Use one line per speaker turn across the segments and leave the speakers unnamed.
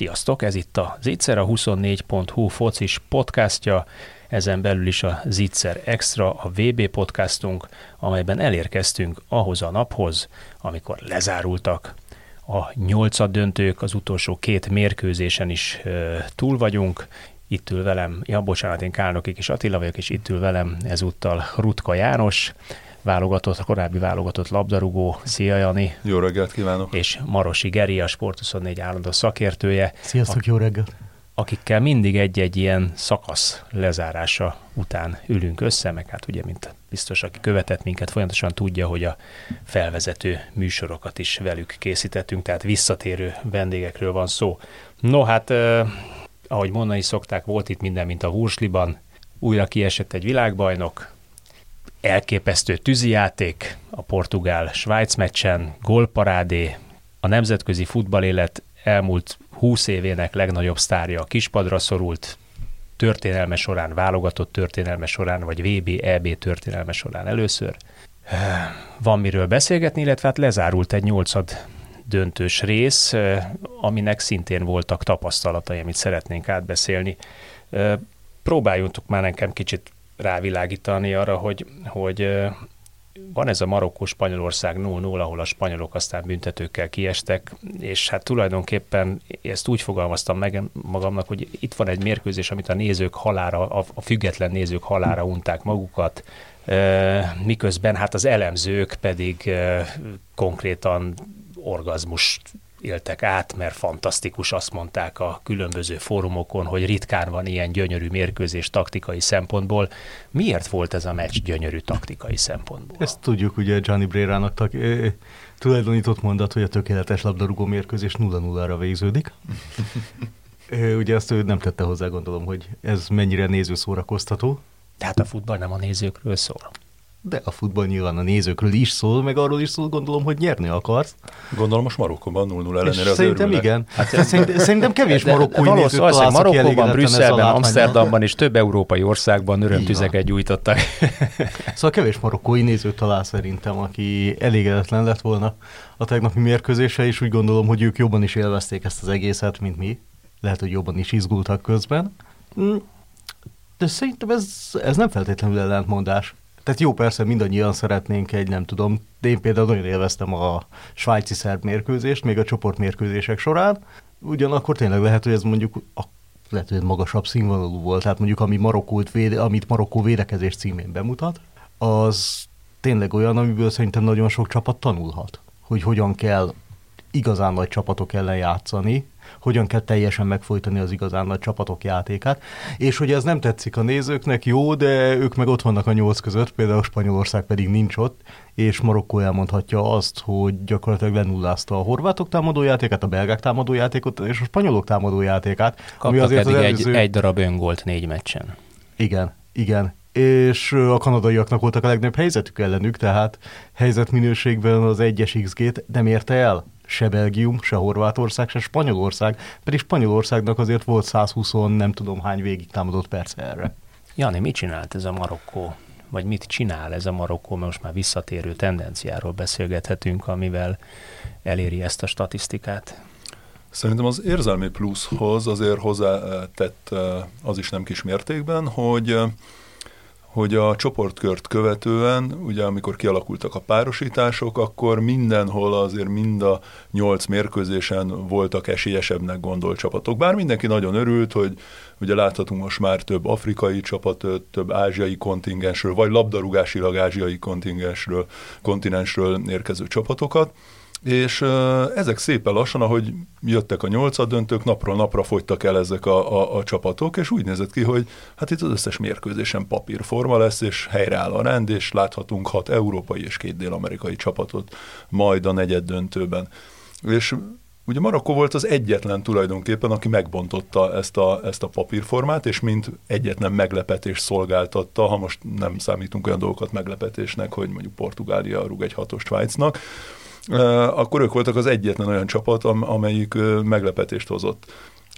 Sziasztok, ez itt a Zicser, a 24.hu focis podcastja, ezen belül is a Zicser Extra, a VB podcastunk, amelyben elérkeztünk ahhoz a naphoz, amikor lezárultak a nyolcad döntők, az utolsó két mérkőzésen is ö, túl vagyunk. Itt ül velem, ja bocsánat, én Kálnokik és Attila vagyok, és itt ül velem ezúttal Rutka János, válogatott, korábbi válogatott labdarúgó. Szia Jani!
Jó reggelt kívánok!
És Marosi Geri, a Sport24 állandó szakértője.
Sziasztok, jó reggelt!
Akikkel mindig egy-egy ilyen szakasz lezárása után ülünk össze, meg hát ugye, mint biztos, aki követett minket, folyamatosan tudja, hogy a felvezető műsorokat is velük készítettünk, tehát visszatérő vendégekről van szó. No, hát, eh, ahogy mondani szokták, volt itt minden, mint a Wursliban, újra kiesett egy világbajnok, elképesztő tűzijáték a portugál-svájc meccsen, gólparádé, a nemzetközi futballélet elmúlt 20 évének legnagyobb sztárja a kispadra szorult, történelme során, válogatott történelme során, vagy VB, EB történelme során először. Van miről beszélgetni, illetve hát lezárult egy nyolcad döntős rész, aminek szintén voltak tapasztalatai, amit szeretnénk átbeszélni. Próbáljunk már nekem kicsit rávilágítani arra, hogy, hogy van ez a Marokkó-Spanyolország 0-0, ahol a spanyolok aztán büntetőkkel kiestek, és hát tulajdonképpen ezt úgy fogalmaztam meg magamnak, hogy itt van egy mérkőzés, amit a nézők halára, a független nézők halára unták magukat, miközben hát az elemzők pedig konkrétan orgazmus éltek át, mert fantasztikus, azt mondták a különböző fórumokon, hogy ritkán van ilyen gyönyörű mérkőzés taktikai szempontból. Miért volt ez a meccs gyönyörű taktikai szempontból?
Ezt tudjuk, ugye Gianni Brérának tak, tulajdonított mondat, hogy a tökéletes labdarúgó mérkőzés 0-0-ra végződik. ugye azt ő nem tette hozzá, gondolom, hogy ez mennyire néző szórakoztató.
Tehát a futball nem a nézőkről szól.
De a futball nyilván a nézőkről is szól, meg arról is szól, gondolom, hogy nyerni akarsz.
Gondolom most Marokkóban 0-0 ellenére az
Szerintem örülnek. igen. Hát, szerintem, szerintem kevés marokkói
de nézőt az, találsz, Marokkóban, Brüsszelben, Amsterdamban és több európai országban örömtüzeket gyújtottak.
Szóval kevés marokkói nézőt talál szerintem, aki elégedetlen lett volna a tegnapi mérkőzése, és úgy gondolom, hogy ők jobban is élvezték ezt az egészet, mint mi. Lehet, hogy jobban is izgultak közben. Hm, de szerintem ez, ez nem feltétlenül ellentmondás. Tehát jó, persze mindannyian szeretnénk egy, nem tudom, de én például nagyon élveztem a svájci szerb mérkőzést, még a csoportmérkőzések során. Ugyanakkor tényleg lehet, hogy ez mondjuk a lehet, hogy magasabb színvonalú volt, tehát mondjuk ami Marokkót véde, amit Marokkó védekezés címén bemutat, az tényleg olyan, amiből szerintem nagyon sok csapat tanulhat, hogy hogyan kell igazán nagy csapatok ellen játszani, hogyan kell teljesen megfojtani az igazán nagy csapatok játékát, és hogy ez nem tetszik a nézőknek, jó, de ők meg ott vannak a nyolc között, például Spanyolország pedig nincs ott, és Marokkó elmondhatja azt, hogy gyakorlatilag lenullázta a horvátok támadójátékát, a belgák támadójátékot és a spanyolok támadójátékát.
Kaptak ami azért pedig az előző... egy, egy darab öngolt négy meccsen.
Igen, igen, és a kanadaiaknak voltak a legnagyobb helyzetük ellenük, tehát helyzetminőségben az egyes XG-t nem érte el se Belgium, se Horvátország, se Spanyolország, pedig Spanyolországnak azért volt 120 nem tudom hány végig támadott perc erre.
Jani, mit csinált ez a Marokkó? Vagy mit csinál ez a Marokkó? Mert most már visszatérő tendenciáról beszélgethetünk, amivel eléri ezt a statisztikát.
Szerintem az érzelmi pluszhoz azért hozzátett eh, az is nem kis mértékben, hogy eh, hogy a csoportkört követően, ugye amikor kialakultak a párosítások, akkor mindenhol azért mind a nyolc mérkőzésen voltak esélyesebbnek gondolt csapatok. Bár mindenki nagyon örült, hogy ugye láthatunk most már több afrikai csapatot, több ázsiai kontingensről, vagy labdarúgásilag ázsiai kontingensről, kontinensről érkező csapatokat, és ezek szépen lassan, ahogy jöttek a nyolcad döntők, napról napra fogytak el ezek a, a, a csapatok, és úgy nézett ki, hogy hát itt az összes mérkőzésen papírforma lesz, és helyreáll a rend, és láthatunk hat európai és két dél-amerikai csapatot majd a negyed döntőben. És ugye Marokkó volt az egyetlen tulajdonképpen, aki megbontotta ezt a, ezt a papírformát, és mint egyetlen meglepetés szolgáltatta, ha most nem számítunk olyan dolgokat meglepetésnek, hogy mondjuk Portugália rúg egy hatos Svájcnak, akkor ők voltak az egyetlen olyan csapat, amelyik meglepetést hozott.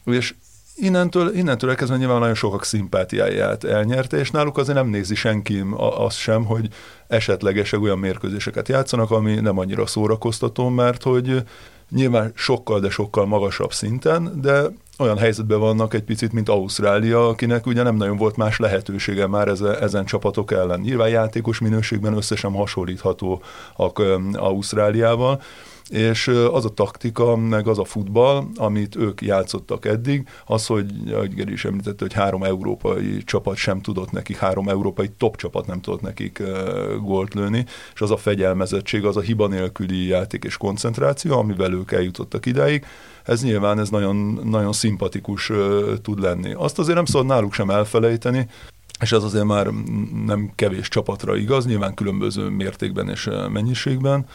És innentől, innentől elkezdve nyilván nagyon sokak szimpátiáját elnyerte, és náluk azért nem nézi senki azt sem, hogy esetlegesen olyan mérkőzéseket játszanak, ami nem annyira szórakoztató, mert hogy nyilván sokkal, de sokkal magasabb szinten, de olyan helyzetben vannak egy picit, mint Ausztrália, akinek ugye nem nagyon volt más lehetősége már ezen, csapatok ellen. Nyilván játékos minőségben összesen hasonlíthatóak Ausztráliával, és az a taktika, meg az a futball, amit ők játszottak eddig, az, hogy, ahogy is említette, hogy három európai csapat sem tudott nekik, három európai top csapat nem tudott nekik gólt lőni, és az a fegyelmezettség, az a hiba nélküli játék és koncentráció, amivel ők eljutottak idáig, ez nyilván ez nagyon, nagyon szimpatikus tud lenni. Azt azért nem szabad náluk sem elfelejteni, és ez azért már nem kevés csapatra igaz, nyilván különböző mértékben és mennyiségben,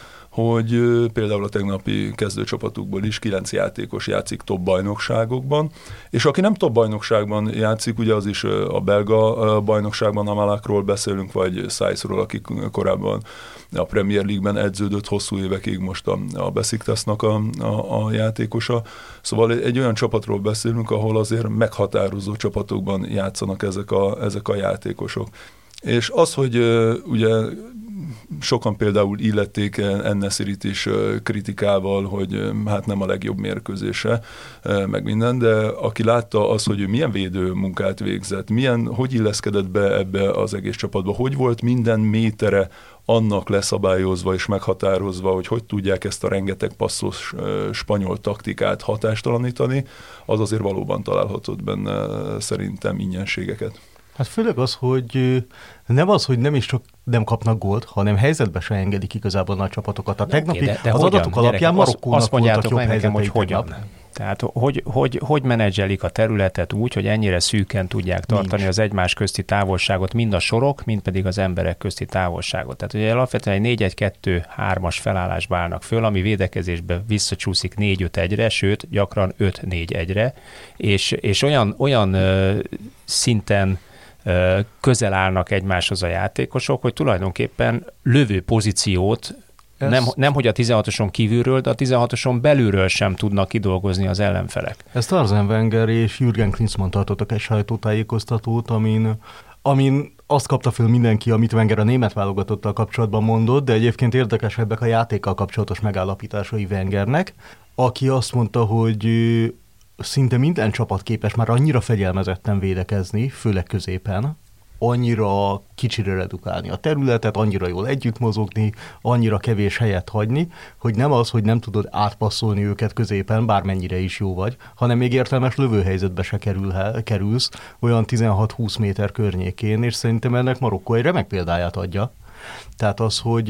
hogy például a tegnapi kezdőcsapatukból is kilenc játékos játszik top bajnokságokban, és aki nem top bajnokságban játszik, ugye az is a belga bajnokságban, Amalakról beszélünk, vagy Szájszról, aki korábban a Premier League-ben edződött hosszú évekig, most a, a Besiktasnak a, a, a játékosa. Szóval egy olyan csapatról beszélünk, ahol azért meghatározó csapatokban játszanak ezek a, ezek a játékosok. És az, hogy ugye sokan például illették Ennesirit is kritikával, hogy hát nem a legjobb mérkőzése, meg minden, de aki látta az, hogy ő milyen védő munkát végzett, milyen, hogy illeszkedett be ebbe az egész csapatba, hogy volt minden métere annak leszabályozva és meghatározva, hogy hogy tudják ezt a rengeteg passzos spanyol taktikát hatástalanítani, az azért valóban találhatott benne szerintem ingyenségeket.
Hát főleg az, hogy nem az, hogy nem is csak nem kapnak gólt, hanem helyzetbe se engedik igazából nagy csapatokat. A tegnapi de, de az hogyan, adatok alapján Marokkónak azt mondjátok
meg nekem, hogy hogyan. Tehát hogy, hogy, hogy menedzselik a területet úgy, hogy ennyire szűken tudják tartani Nincs. az egymás közti távolságot, mind a sorok, mind pedig az emberek közti távolságot. Tehát ugye alapvetően egy 4-1-2-3-as felállásba állnak föl, ami védekezésbe visszacsúszik 4-5-1-re, sőt gyakran 5-4-1-re, és, és olyan, olyan ö, szinten közel állnak egymáshoz a játékosok, hogy tulajdonképpen lövő pozíciót ez... Nem, nem, hogy a 16-oson kívülről, de a 16-oson belülről sem tudnak kidolgozni az ellenfelek.
Ezt Arsene Wenger és Jürgen Klinsmann tartottak egy sajtótájékoztatót, amin, amin azt kapta föl mindenki, amit Wenger a német válogatottal kapcsolatban mondott, de egyébként érdekesebbek a játékkal kapcsolatos megállapításai Wengernek, aki azt mondta, hogy szinte minden csapat képes már annyira fegyelmezetten védekezni, főleg középen, annyira kicsire redukálni a területet, annyira jól együtt mozogni, annyira kevés helyet hagyni, hogy nem az, hogy nem tudod átpasszolni őket középen, bármennyire is jó vagy, hanem még értelmes lövőhelyzetbe se kerül, kerülsz, olyan 16-20 méter környékén, és szerintem ennek Marokkó egy remek példáját adja. Tehát az, hogy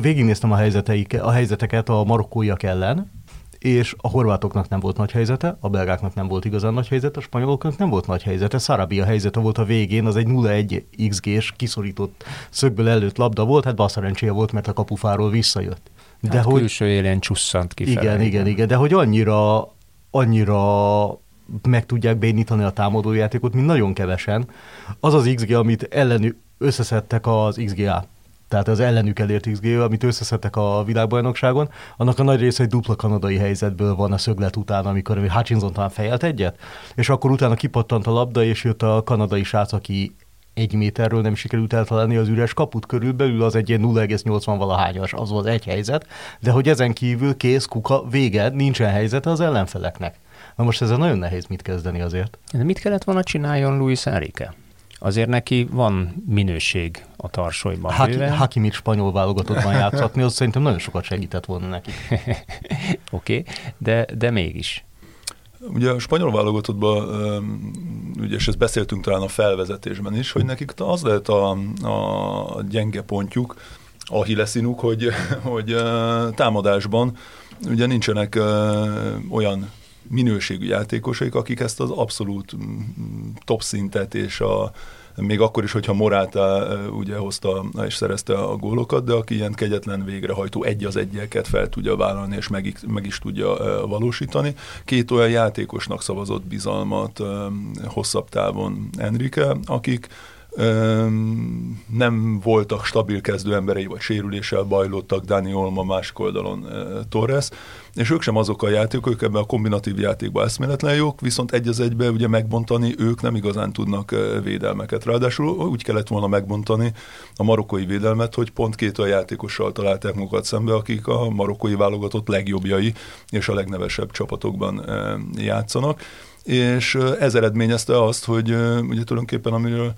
végignéztem a, helyzeteik, a helyzeteket a marokkóiak ellen, és a horvátoknak nem volt nagy helyzete, a belgáknak nem volt igazán nagy helyzete, a spanyoloknak nem volt nagy helyzete. Sarabia helyzete volt a végén, az egy 0-1 XG-s kiszorított szögből előtt labda volt, hát bal szerencséje volt, mert a kapufáról visszajött.
De hát hogy, külső élén csusszant ki.
Igen, igen, igen, de hogy annyira, annyira meg tudják bénítani a támadójátékot, mint nagyon kevesen. Az az XG, amit ellenük összeszedtek az XGA tehát az ellenük elért XG, amit összeszedtek a világbajnokságon, annak a nagy része egy dupla kanadai helyzetből van a szöglet után, amikor Hutchinson talán fejelt egyet, és akkor utána kipattant a labda, és jött a kanadai srác, aki egy méterről nem sikerült eltalálni az üres kaput körülbelül, az egy ilyen 0,80 valahányas, az volt egy helyzet, de hogy ezen kívül kész, kuka, vége, nincsen helyzete az ellenfeleknek. Na most ezzel nagyon nehéz mit kezdeni azért.
De mit kellett volna csináljon Luis Enrique? Azért neki van minőség a tarsolyban.
Haki, Hakimit spanyol válogatottban játszhatni, az szerintem nagyon sokat segített volna neki.
Oké, okay, de, de mégis.
Ugye a spanyol válogatottban, ugye, és ezt beszéltünk talán a felvezetésben is, hogy nekik az lehet a, a gyenge pontjuk, a hilleszínuk, hogy, hogy támadásban ugye nincsenek olyan minőségű játékosaik, akik ezt az abszolút mm, top szintet és a, még akkor is, hogyha Morata ugye hozta és szerezte a gólokat, de aki ilyen kegyetlen végrehajtó egy az egyeket fel tudja vállalni és meg, meg is tudja valósítani. Két olyan játékosnak szavazott bizalmat hosszabb távon Enrique, akik nem voltak stabil kezdő emberei, vagy sérüléssel bajlottak, Dani Olma, másik oldalon Torres, és ők sem azok a játékok, ők ebben a kombinatív játékban eszméletlen jók, viszont egy az egybe ugye megbontani, ők nem igazán tudnak védelmeket. Ráadásul úgy kellett volna megbontani a marokkói védelmet, hogy pont két olyan játékossal találták magukat szembe, akik a marokkói válogatott legjobbjai és a legnevesebb csapatokban játszanak és ez eredményezte azt, hogy ugye tulajdonképpen amiről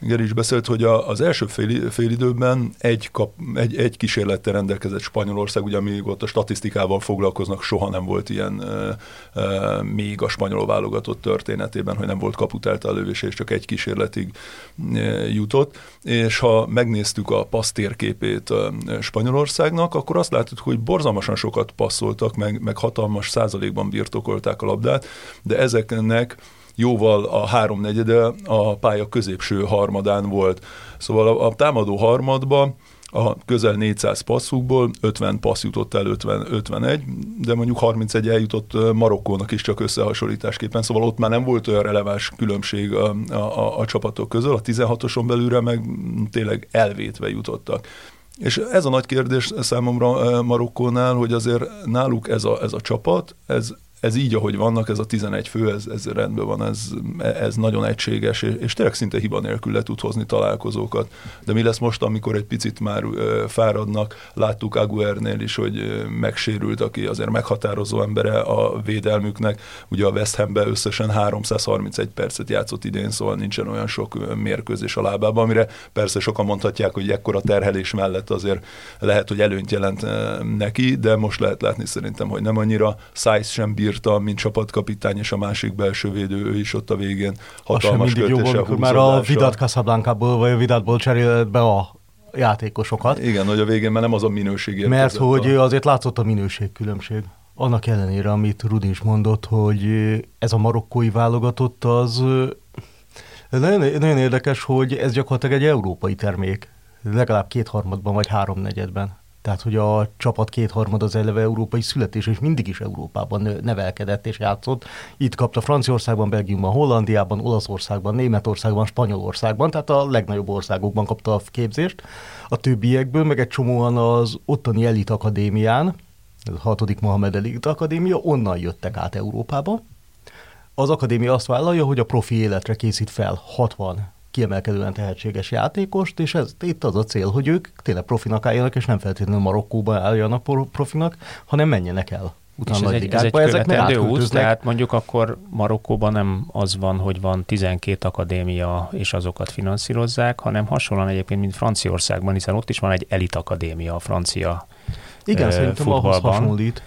Geri is beszélt, hogy a, az első fél, fél időben egy, kap, egy, egy kísérlettel rendelkezett Spanyolország, ugye amíg ott a statisztikával foglalkoznak, soha nem volt ilyen e, e, még a spanyol válogatott történetében, hogy nem volt kaputált lövés, és csak egy kísérletig e, jutott. És ha megnéztük a passztérképét Spanyolországnak, akkor azt láttuk, hogy borzalmasan sokat passzoltak, meg, meg hatalmas százalékban birtokolták a labdát, de ezeknek jóval a háromnegyede a pálya középső harmadán volt. Szóval a, a támadó harmadban a közel 400 passzukból 50 passz jutott el 50, 51, de mondjuk 31 eljutott Marokkónak is csak összehasonlításképpen, szóval ott már nem volt olyan releváns különbség a, a, a csapatok közül, a 16-oson belülre meg tényleg elvétve jutottak. És ez a nagy kérdés számomra Marokkónál, hogy azért náluk ez a, ez a csapat, ez ez így, ahogy vannak, ez a 11 fő, ez, ez rendben van, ez, ez nagyon egységes, és, és tényleg szinte hiba nélkül le tud hozni találkozókat. De mi lesz most, amikor egy picit már ö, fáradnak? Láttuk Aguernél is, hogy ö, megsérült, aki azért meghatározó embere a védelmüknek. Ugye a West Hamben összesen 331 percet játszott idén, szóval nincsen olyan sok mérkőzés a lábában, amire persze sokan mondhatják, hogy ekkora terhelés mellett azért lehet, hogy előnyt jelent neki, de most lehet látni szerintem, hogy nem annyira. Size sem bír írta, mint csapatkapitány, és a másik belső védő, ő is ott a végén hatalmas
mindig jó volt, már a Vidat Casablanca-ból vagy a Vidatból cserélt be a játékosokat.
Igen, hogy a végén már nem az a minőség
Mert hogy a... azért látszott a minőségkülönbség. Annak ellenére, amit Rudi is mondott, hogy ez a marokkói válogatott, az nagyon, nagyon érdekes, hogy ez gyakorlatilag egy európai termék. Legalább kétharmadban vagy háromnegyedben. Tehát, hogy a csapat kétharmad az eleve európai születés, és mindig is Európában nevelkedett és játszott. Itt kapta Franciaországban, Belgiumban, Hollandiában, Olaszországban, Németországban, Spanyolországban, tehát a legnagyobb országokban kapta a képzést. A többiekből, meg egy csomóan az ottani elit akadémián, a hatodik Mohamed Elit Akadémia, onnan jöttek át Európába. Az akadémia azt vállalja, hogy a profi életre készít fel 60 kiemelkedően tehetséges játékost, és ez itt az a cél, hogy ők tényleg profinak álljanak, és nem feltétlenül Marokkóba álljanak profinak, hanem menjenek el
utána és ez egy, ez egy követendő út, tehát mondjuk akkor Marokkóban nem az van, hogy van 12 akadémia, és azokat finanszírozzák, hanem hasonlóan egyébként, mint Franciaországban, hiszen ott is van egy elit akadémia a francia
Igen, szerintem futballban. ahhoz hasonlít,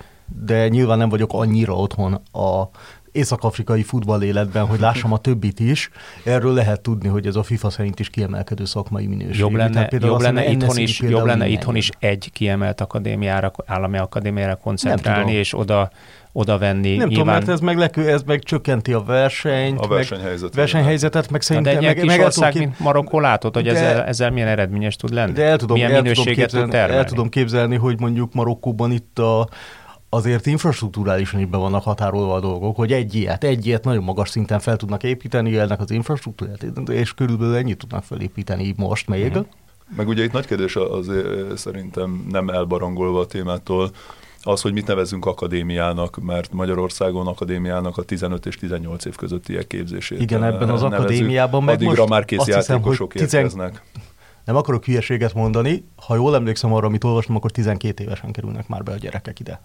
de nyilván nem vagyok annyira otthon a észak-afrikai futballéletben, hogy lássam a többit is, erről lehet tudni, hogy ez a FIFA szerint is kiemelkedő szakmai minőség.
Jobb lenne, jobb lenne, itthon, is, jobb lenne itthon is egy kiemelt akadémiára, állami akadémiára koncentrálni, és oda oda venni. Nem
Nyilván... tudom, mert ez meg, lekő, ez meg csökkenti a versenyt,
a versenyhelyzetet,
meg versenyhelyzetet, meg szerintem...
De egy meg, meg ország, mint Marokkó látod, hogy de, ezzel, ezzel milyen eredményes tud lenni?
De el tudom,
milyen
el tudom, képzelni, el tudom képzelni, hogy mondjuk Marokkóban itt a azért infrastruktúrálisan is be vannak határolva a dolgok, hogy egy ilyet, egy ilyet nagyon magas szinten fel tudnak építeni ennek az infrastruktúrát, és körülbelül ennyit tudnak felépíteni most még. Mm-hmm.
Meg ugye itt nagy kérdés azért szerintem nem elbarangolva a témától, az, hogy mit nevezünk akadémiának, mert Magyarországon akadémiának a 15 és 18 év közöttiek képzését
Igen, ebben az nevezük. akadémiában meg
Addigra most már kész játékosok hiszem, érkeznek.
Nem akarok hülyeséget mondani, ha jól emlékszem arra, amit olvastam, akkor 12 évesen kerülnek már be a gyerekek ide.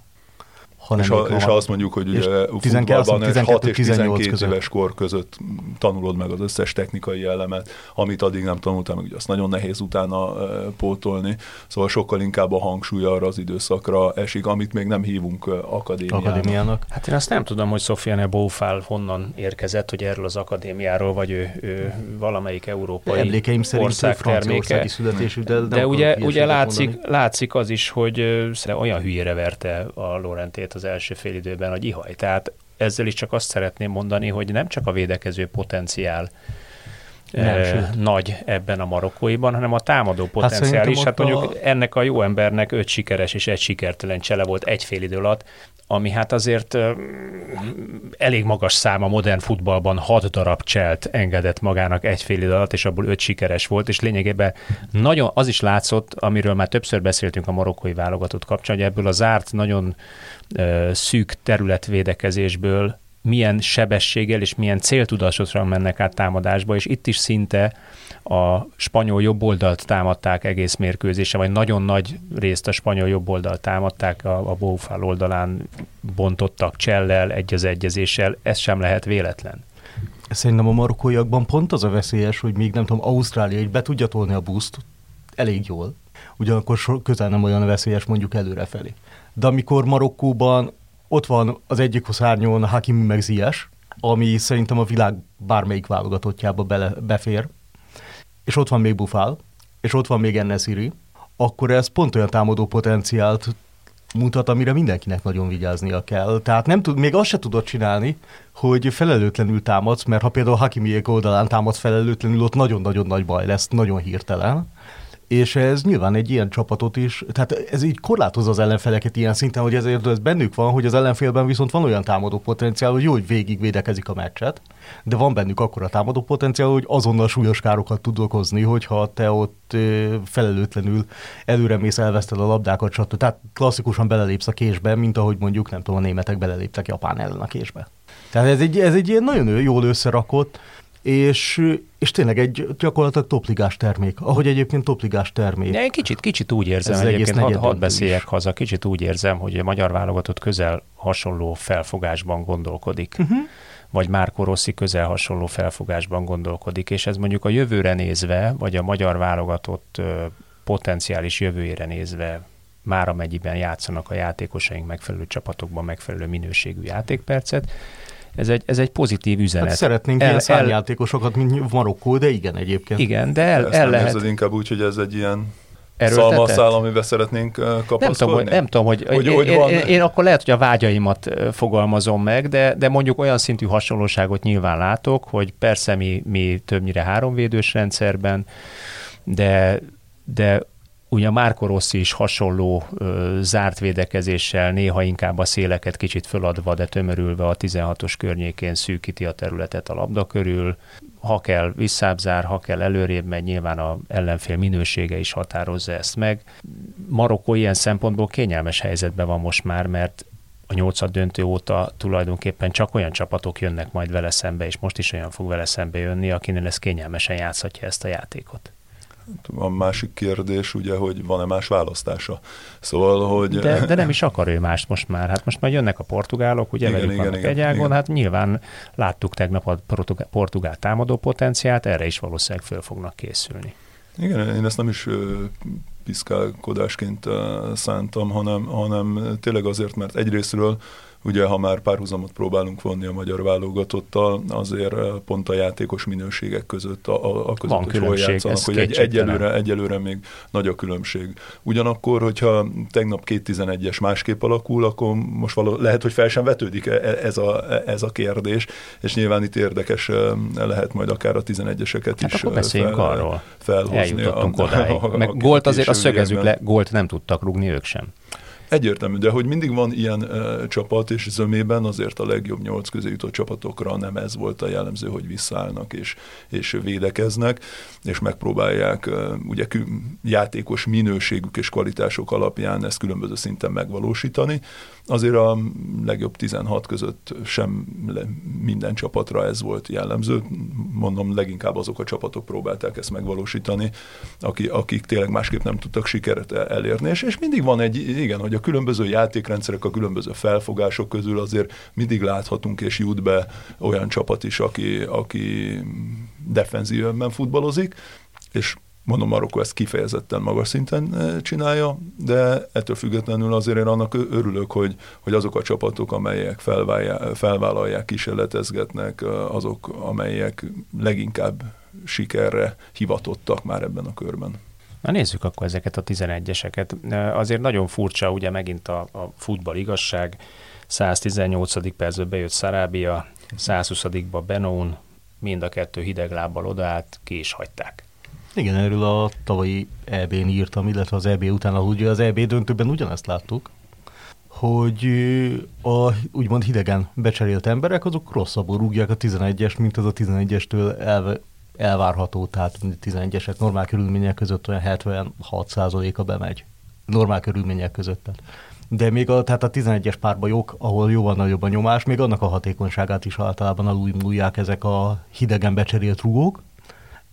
Ha és, ha, és ha azt mondjuk, hogy ugye futballban 6 és 12 között. éves kor között tanulod meg az összes technikai elemet, amit addig nem tanultál meg, ugye azt nagyon nehéz utána pótolni, szóval sokkal inkább a hangsúly arra az időszakra esik, amit még nem hívunk akadémiának. akadémiának.
Hát én azt nem tudom, hogy Sofiane Bófál honnan érkezett, hogy erről az akadémiáról, vagy ő, ő valamelyik európai Emlékeim szerint ország terméke.
születésű, de,
de ugye, ugye látszik, látszik az is, hogy olyan hülyére verte a Lorentét az első fél időben, hogy ihaj. Tehát ezzel is csak azt szeretném mondani, hogy nem csak a védekező potenciál Nem, nagy ebben a marokkóiban, hanem a támadó potenciál hát is. Hát mondjuk a... ennek a jó embernek öt sikeres és egy sikertelen csele volt egy fél idő alatt, ami hát azért elég magas szám a modern futballban, hat darab cselt engedett magának egy fél idő alatt, és abból öt sikeres volt, és lényegében nagyon az is látszott, amiről már többször beszéltünk a marokkói válogatott kapcsán, hogy ebből a zárt, nagyon szűk területvédekezésből milyen sebességgel és milyen céltudatosan mennek át támadásba, és itt is szinte a spanyol jobboldalt támadták egész mérkőzése, vagy nagyon nagy részt a spanyol jobboldalt támadták, a, a Bófál oldalán bontottak csellel, egy az egyezéssel, ez sem lehet véletlen.
Szerintem a marokkóiakban pont az a veszélyes, hogy még nem tudom, Ausztrália így be tudja tolni a buszt elég jól, ugyanakkor közel nem olyan veszélyes mondjuk előrefelé. De amikor Marokkóban ott van az egyik szárnyon Hakimi meg Ziyech, ami szerintem a világ bármelyik válogatottjába bele, befér, és ott van még Bufál, és ott van még Ennesiri, akkor ez pont olyan támadó potenciált mutat, amire mindenkinek nagyon vigyáznia kell. Tehát nem tud, még azt se tudod csinálni, hogy felelőtlenül támadsz, mert ha például Hakimiék oldalán támadsz felelőtlenül, ott nagyon-nagyon nagy baj lesz, nagyon hirtelen és ez nyilván egy ilyen csapatot is, tehát ez így korlátozza az ellenfeleket ilyen szinten, hogy ezért ez bennük van, hogy az ellenfélben viszont van olyan támadó potenciál, hogy jó, hogy végig védekezik a meccset, de van bennük akkor a támadó potenciál, hogy azonnal súlyos károkat tud okozni, hogyha te ott felelőtlenül előre mész, elveszted a labdákat, stb. Tehát klasszikusan belelépsz a késbe, mint ahogy mondjuk, nem tudom, a németek beleléptek Japán ellen a késbe. Tehát ez egy, ez egy ilyen nagyon jól összerakott, és, és tényleg egy gyakorlatilag topligás termék, ahogy egyébként topligás termék.
Ja, én kicsit, kicsit úgy érzem, Ez egyébként hadd had beszéljek is. haza, kicsit úgy érzem, hogy a magyar válogatott közel hasonló felfogásban gondolkodik. Uh-huh. Vagy Márko Rossi közel hasonló felfogásban gondolkodik, és ez mondjuk a jövőre nézve, vagy a magyar válogatott potenciális jövőjére nézve már amennyiben játszanak a játékosaink megfelelő csapatokban megfelelő minőségű játékpercet, ez egy, ez egy pozitív üzenet. Hát
szeretnénk el, ilyen szárnyjátékosokat, mint Marokkó, de igen egyébként.
Igen, de el, el lehet...
inkább úgy, hogy ez egy ilyen szalmaszál, amivel szeretnénk kapaszkodni?
Nem tudom, hogy, nem tudom, hogy, hogy, hogy én, én, én akkor lehet, hogy a vágyaimat fogalmazom meg, de, de mondjuk olyan szintű hasonlóságot nyilván látok, hogy persze mi, mi többnyire háromvédős rendszerben, de, de Ugye Márko Rossi is hasonló ö, zárt védekezéssel, néha inkább a széleket kicsit föladva, de tömörülve a 16-os környékén szűkíti a területet a labda körül. Ha kell visszábzár, ha kell előrébb megy, nyilván a ellenfél minősége is határozza ezt meg. Marokkó ilyen szempontból kényelmes helyzetben van most már, mert a nyolcad döntő óta tulajdonképpen csak olyan csapatok jönnek majd vele szembe, és most is olyan fog vele szembe jönni, akinél ez kényelmesen játszhatja ezt a játékot.
A másik kérdés ugye, hogy van-e más választása. Szóval, hogy...
De, de nem is akar ő mást most már. Hát most már jönnek a portugálok, ugye igen, velük igen, vannak igen, egy ágon, igen. hát nyilván láttuk tegnap a portugál, portugál támadó potenciát, erre is valószínűleg föl fognak készülni.
Igen, én ezt nem is piszkálkodásként szántam, hanem, hanem tényleg azért, mert egyrésztről Ugye, ha már párhuzamot próbálunk vonni a magyar válogatottal, azért eh, pont a játékos minőségek között, a, a, a között, Van hogy hol játszanak, hogy egy, egyelőre, egyelőre még nagy a különbség. Ugyanakkor, hogyha tegnap két 11-es másképp alakul, akkor most való, lehet, hogy fel sem vetődik e, e, ez a, ez a kérdés, és nyilván itt érdekes eh, lehet majd akár a 11-eseket hát is
akkor eh, fel, arról. felhozni. Eljutottunk a, odáig. A, a, Meg gólt azért a szögezzük le, gólt nem tudtak rúgni ők sem.
Egyértelmű, de hogy mindig van ilyen uh, csapat, és zömében azért a legjobb nyolc közé jutott csapatokra nem ez volt a jellemző, hogy visszaállnak és, és védekeznek, és megpróbálják uh, ugye játékos minőségük és kvalitások alapján ezt különböző szinten megvalósítani. Azért a legjobb 16 között sem minden csapatra ez volt jellemző. Mondom, leginkább azok a csapatok próbálták ezt megvalósítani, akik tényleg másképp nem tudtak sikeret elérni. És, és mindig van egy, igen, hogy a különböző játékrendszerek, a különböző felfogások közül azért mindig láthatunk és jut be olyan csapat is, aki, aki defenzívben futballozik, és mondom, Marokkó ezt kifejezetten magas szinten eh, csinálja, de ettől függetlenül azért én annak örülök, hogy, hogy azok a csapatok, amelyek felvállalják, kísérletezgetnek, azok, amelyek leginkább sikerre hivatottak már ebben a körben.
Na nézzük akkor ezeket a 11-eseket. Azért nagyon furcsa, ugye megint a, a futball igazság. 118. percben bejött Szarábia, 120-ba Benón, mind a kettő hideg lábbal odaállt, ki is hagyták.
Igen, erről a tavalyi EB-n írtam, illetve az EB után, ahogy ugye az EB döntőben ugyanezt láttuk, hogy a úgymond hidegen becserélt emberek, azok rosszabbul rúgják a 11-es, mint az a 11-estől elve, elvárható, tehát 11-esek normál körülmények között olyan 76%-a bemegy. Normál körülmények között. Tehát. De még a, tehát a 11-es párbajok, ahol jóval nagyobb a nyomás, még annak a hatékonyságát is általában alulmúlják ezek a hidegen becserélt rugók.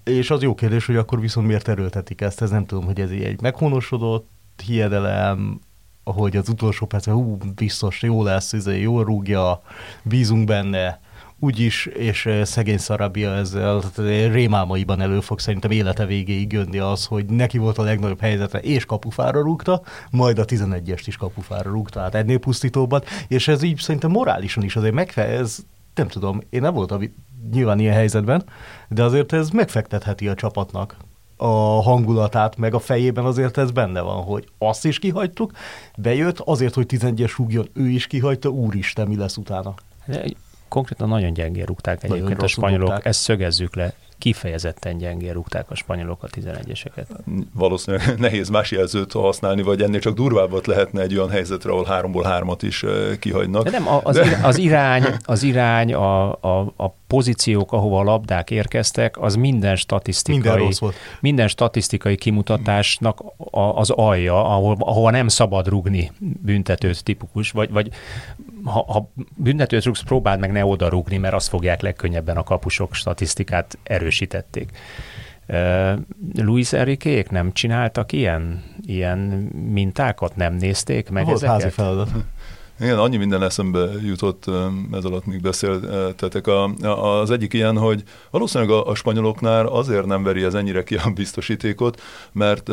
És az jó kérdés, hogy akkor viszont miért erőltetik ezt, ez nem tudom, hogy ez egy meghonosodott hiedelem, ahogy az utolsó percben, hú, biztos jó lesz, izé, jó rúgja, bízunk benne, úgyis, és szegény Szarabia ezzel rémálmaiban elő fog szerintem élete végéig jönni az, hogy neki volt a legnagyobb helyzete, és kapufára rúgta, majd a 11-est is kapufára rúgta, hát ennél pusztítóbban, és ez így szerintem morálisan is azért megfe, ez nem tudom, én nem voltam nyilván ilyen helyzetben, de azért ez megfektetheti a csapatnak a hangulatát, meg a fejében azért ez benne van, hogy azt is kihagytuk, bejött, azért, hogy 11-es rúgjon, ő is kihagyta, úristen, mi lesz utána.
De konkrétan nagyon gyengén rúgták egyébként a spanyolok, rúgták. ezt szögezzük le kifejezetten gyengén rúgták a spanyolok a 11-eseket.
Valószínűleg nehéz más jelzőt használni, vagy ennél csak durvábbat lehetne egy olyan helyzetre, ahol háromból hármat is kihagynak.
De nem, az, De... az irány, az irány a, a, a pozíciók, ahova a labdák érkeztek, az minden statisztikai, minden, volt. minden statisztikai kimutatásnak a, az alja, ahol, ahova nem szabad rugni büntetőt tipikus, vagy, vagy ha, ha büntetőt rúgsz, próbáld meg ne oda rúgni, mert azt fogják legkönnyebben a kapusok statisztikát erősítették. Uh, Luis Enriquék nem csináltak ilyen, ilyen mintákat, nem nézték meg
Volt
ezeket?
házi feladat.
Igen, annyi minden eszembe jutott ez alatt, míg beszéltetek. A, az egyik ilyen, hogy valószínűleg a, a spanyoloknál azért nem veri ez ennyire ki a biztosítékot, mert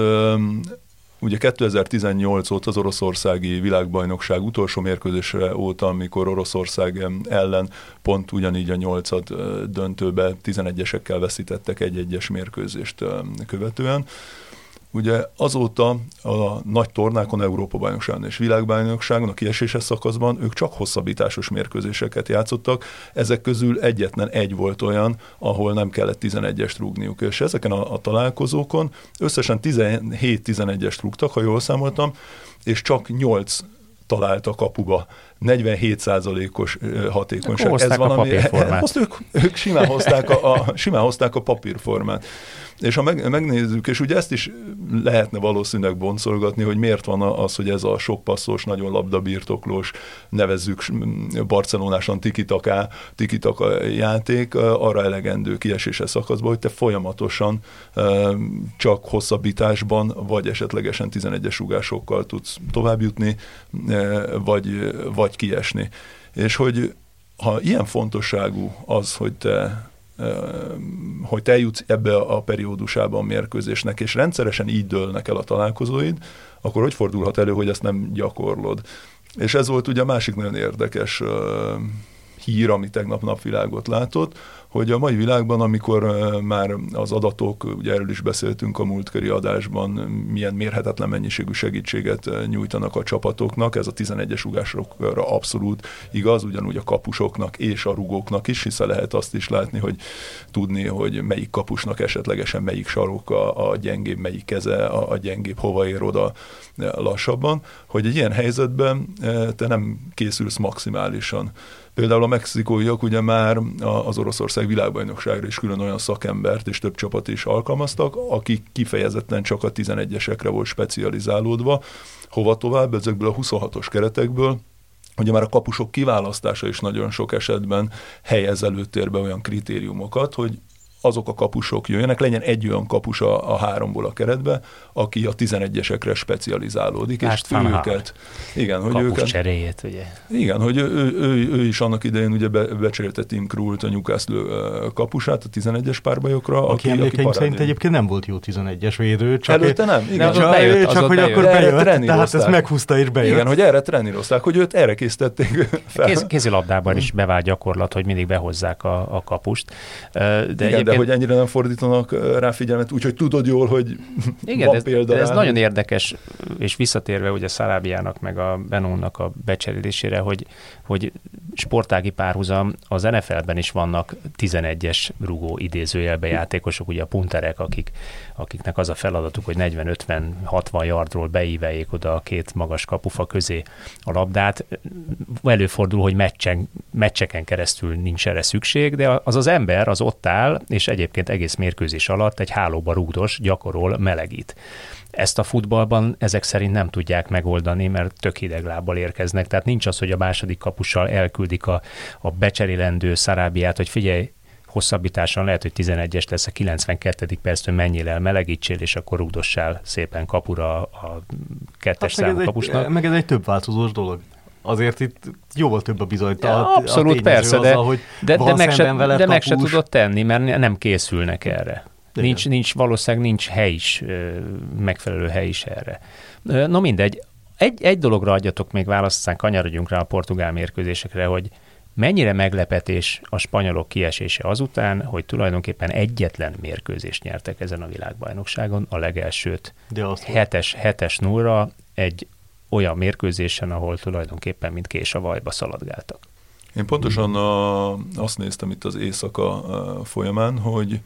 Ugye 2018 óta az oroszországi világbajnokság utolsó mérkőzésre óta, amikor Oroszország ellen pont ugyanígy a nyolcad döntőbe 11-esekkel veszítettek egy-egyes mérkőzést követően. Ugye azóta a nagy tornákon, Európa-bajnokságon és világbajnokságon, a kieséses szakaszban ők csak hosszabbításos mérkőzéseket játszottak, ezek közül egyetlen egy volt olyan, ahol nem kellett 11-est rúgniuk, és ezeken a, a találkozókon összesen 17-11-est rúgtak, ha jól számoltam, és csak 8 talált a kapuba. 47%-os hatékonyság.
Ez van, ami,
azt ők, ők simán, hozták a, a, simán hozták a papírformát. És ha meg, megnézzük, és ugye ezt is lehetne valószínűleg boncolgatni, hogy miért van az, hogy ez a sok passzos, nagyon labdabirtoklós, nevezzük barcelonásan tikitaká, tikitaka játék, arra elegendő kiesése szakaszban, hogy te folyamatosan csak hosszabbításban, vagy esetlegesen 11-es ugásokkal tudsz továbbjutni, vagy, vagy kiesni. És hogy ha ilyen fontosságú az, hogy te hogy te eljutsz ebbe a periódusában a mérkőzésnek, és rendszeresen így dőlnek el a találkozóid, akkor hogy fordulhat elő, hogy ezt nem gyakorlod? És ez volt ugye a másik nagyon érdekes hír, ami tegnap napvilágot látott, hogy a mai világban, amikor már az adatok, ugye erről is beszéltünk a múltkori adásban, milyen mérhetetlen mennyiségű segítséget nyújtanak a csapatoknak, ez a 11-es ugásokra abszolút igaz, ugyanúgy a kapusoknak és a rugóknak is, hiszen lehet azt is látni, hogy tudni, hogy melyik kapusnak esetlegesen melyik sarok a, a gyengébb, melyik keze a, a gyengébb, hova ér oda lassabban, hogy egy ilyen helyzetben te nem készülsz maximálisan. Például a mexikóiak ugye már az Oroszország világbajnokságra is külön olyan szakembert és több csapat is alkalmaztak, akik kifejezetten csak a 11-esekre volt specializálódva. Hova tovább ezekből a 26-os keretekből Ugye már a kapusok kiválasztása is nagyon sok esetben helyez előtérbe olyan kritériumokat, hogy azok a kapusok jöjjenek, legyen egy olyan kapus a, a háromból a keretbe, aki a 11-esekre specializálódik, Lát, és őket...
Igen, hogy őket... cseréjét, ugye?
Igen, hogy ő, ő, ő, ő, is annak idején ugye be, becserélte Tim Krult a Newcastle kapusát a 11-es párbajokra.
Aki, aki, aki szerint egyébként nem volt jó 11-es védő.
Csak Előtte nem, igen.
Csak, bejött, csak hogy bejött. akkor bejött, tehát ezt meghúzta és bejött.
Igen, hogy erre trenírozták, hogy őt erre készítették
fel. Kéz, kézilabdában is bevált gyakorlat, hogy mindig behozzák a, a kapust. De
igen, de hogy ennyire nem fordítanak rá figyelmet, úgyhogy tudod jól, hogy
Igen, van ez, példa ez nagyon érdekes, és visszatérve ugye Szalábiának meg a Benónak a becserélésére, hogy, hogy sportági párhuzam, az NFL-ben is vannak 11-es rugó idézőjelbe játékosok, ugye a punterek, akik, akiknek az a feladatuk, hogy 40-50-60 yardról beíveljék oda a két magas kapufa közé a labdát. Előfordul, hogy meccsen, meccseken keresztül nincs erre szükség, de az az ember az ott áll, és egyébként egész mérkőzés alatt egy hálóba rúgdos, gyakorol, melegít. Ezt a futballban ezek szerint nem tudják megoldani, mert tök hideg lábbal érkeznek. Tehát nincs az, hogy a második kapussal elküldik a, a becserélendő szarábiát, hogy figyelj, hosszabbításon lehet, hogy 11-es lesz a 92. perctől mennyire elmelegítsél, és akkor rúgdossál szépen kapura a kettes hát számú kapusnak.
Egy, meg ez egy több változós dolog azért itt jóval több a bizonytalan.
Ja, abszolút, a persze, de, azzal, hogy de, de, meg se, de meg se tudod tenni, mert nem készülnek erre. Nincs, nincs, valószínűleg nincs hely is, megfelelő hely is erre. Na mindegy, egy, egy dologra adjatok még választ, aztán kanyarodjunk rá a portugál mérkőzésekre, hogy mennyire meglepetés a spanyolok kiesése azután, hogy tulajdonképpen egyetlen mérkőzést nyertek ezen a világbajnokságon, a legelsőt De azt hetes, hetes nullra, egy olyan mérkőzésen, ahol tulajdonképpen mint kés a vajba szaladgáltak.
Én pontosan a, azt néztem itt az éjszaka folyamán, hogy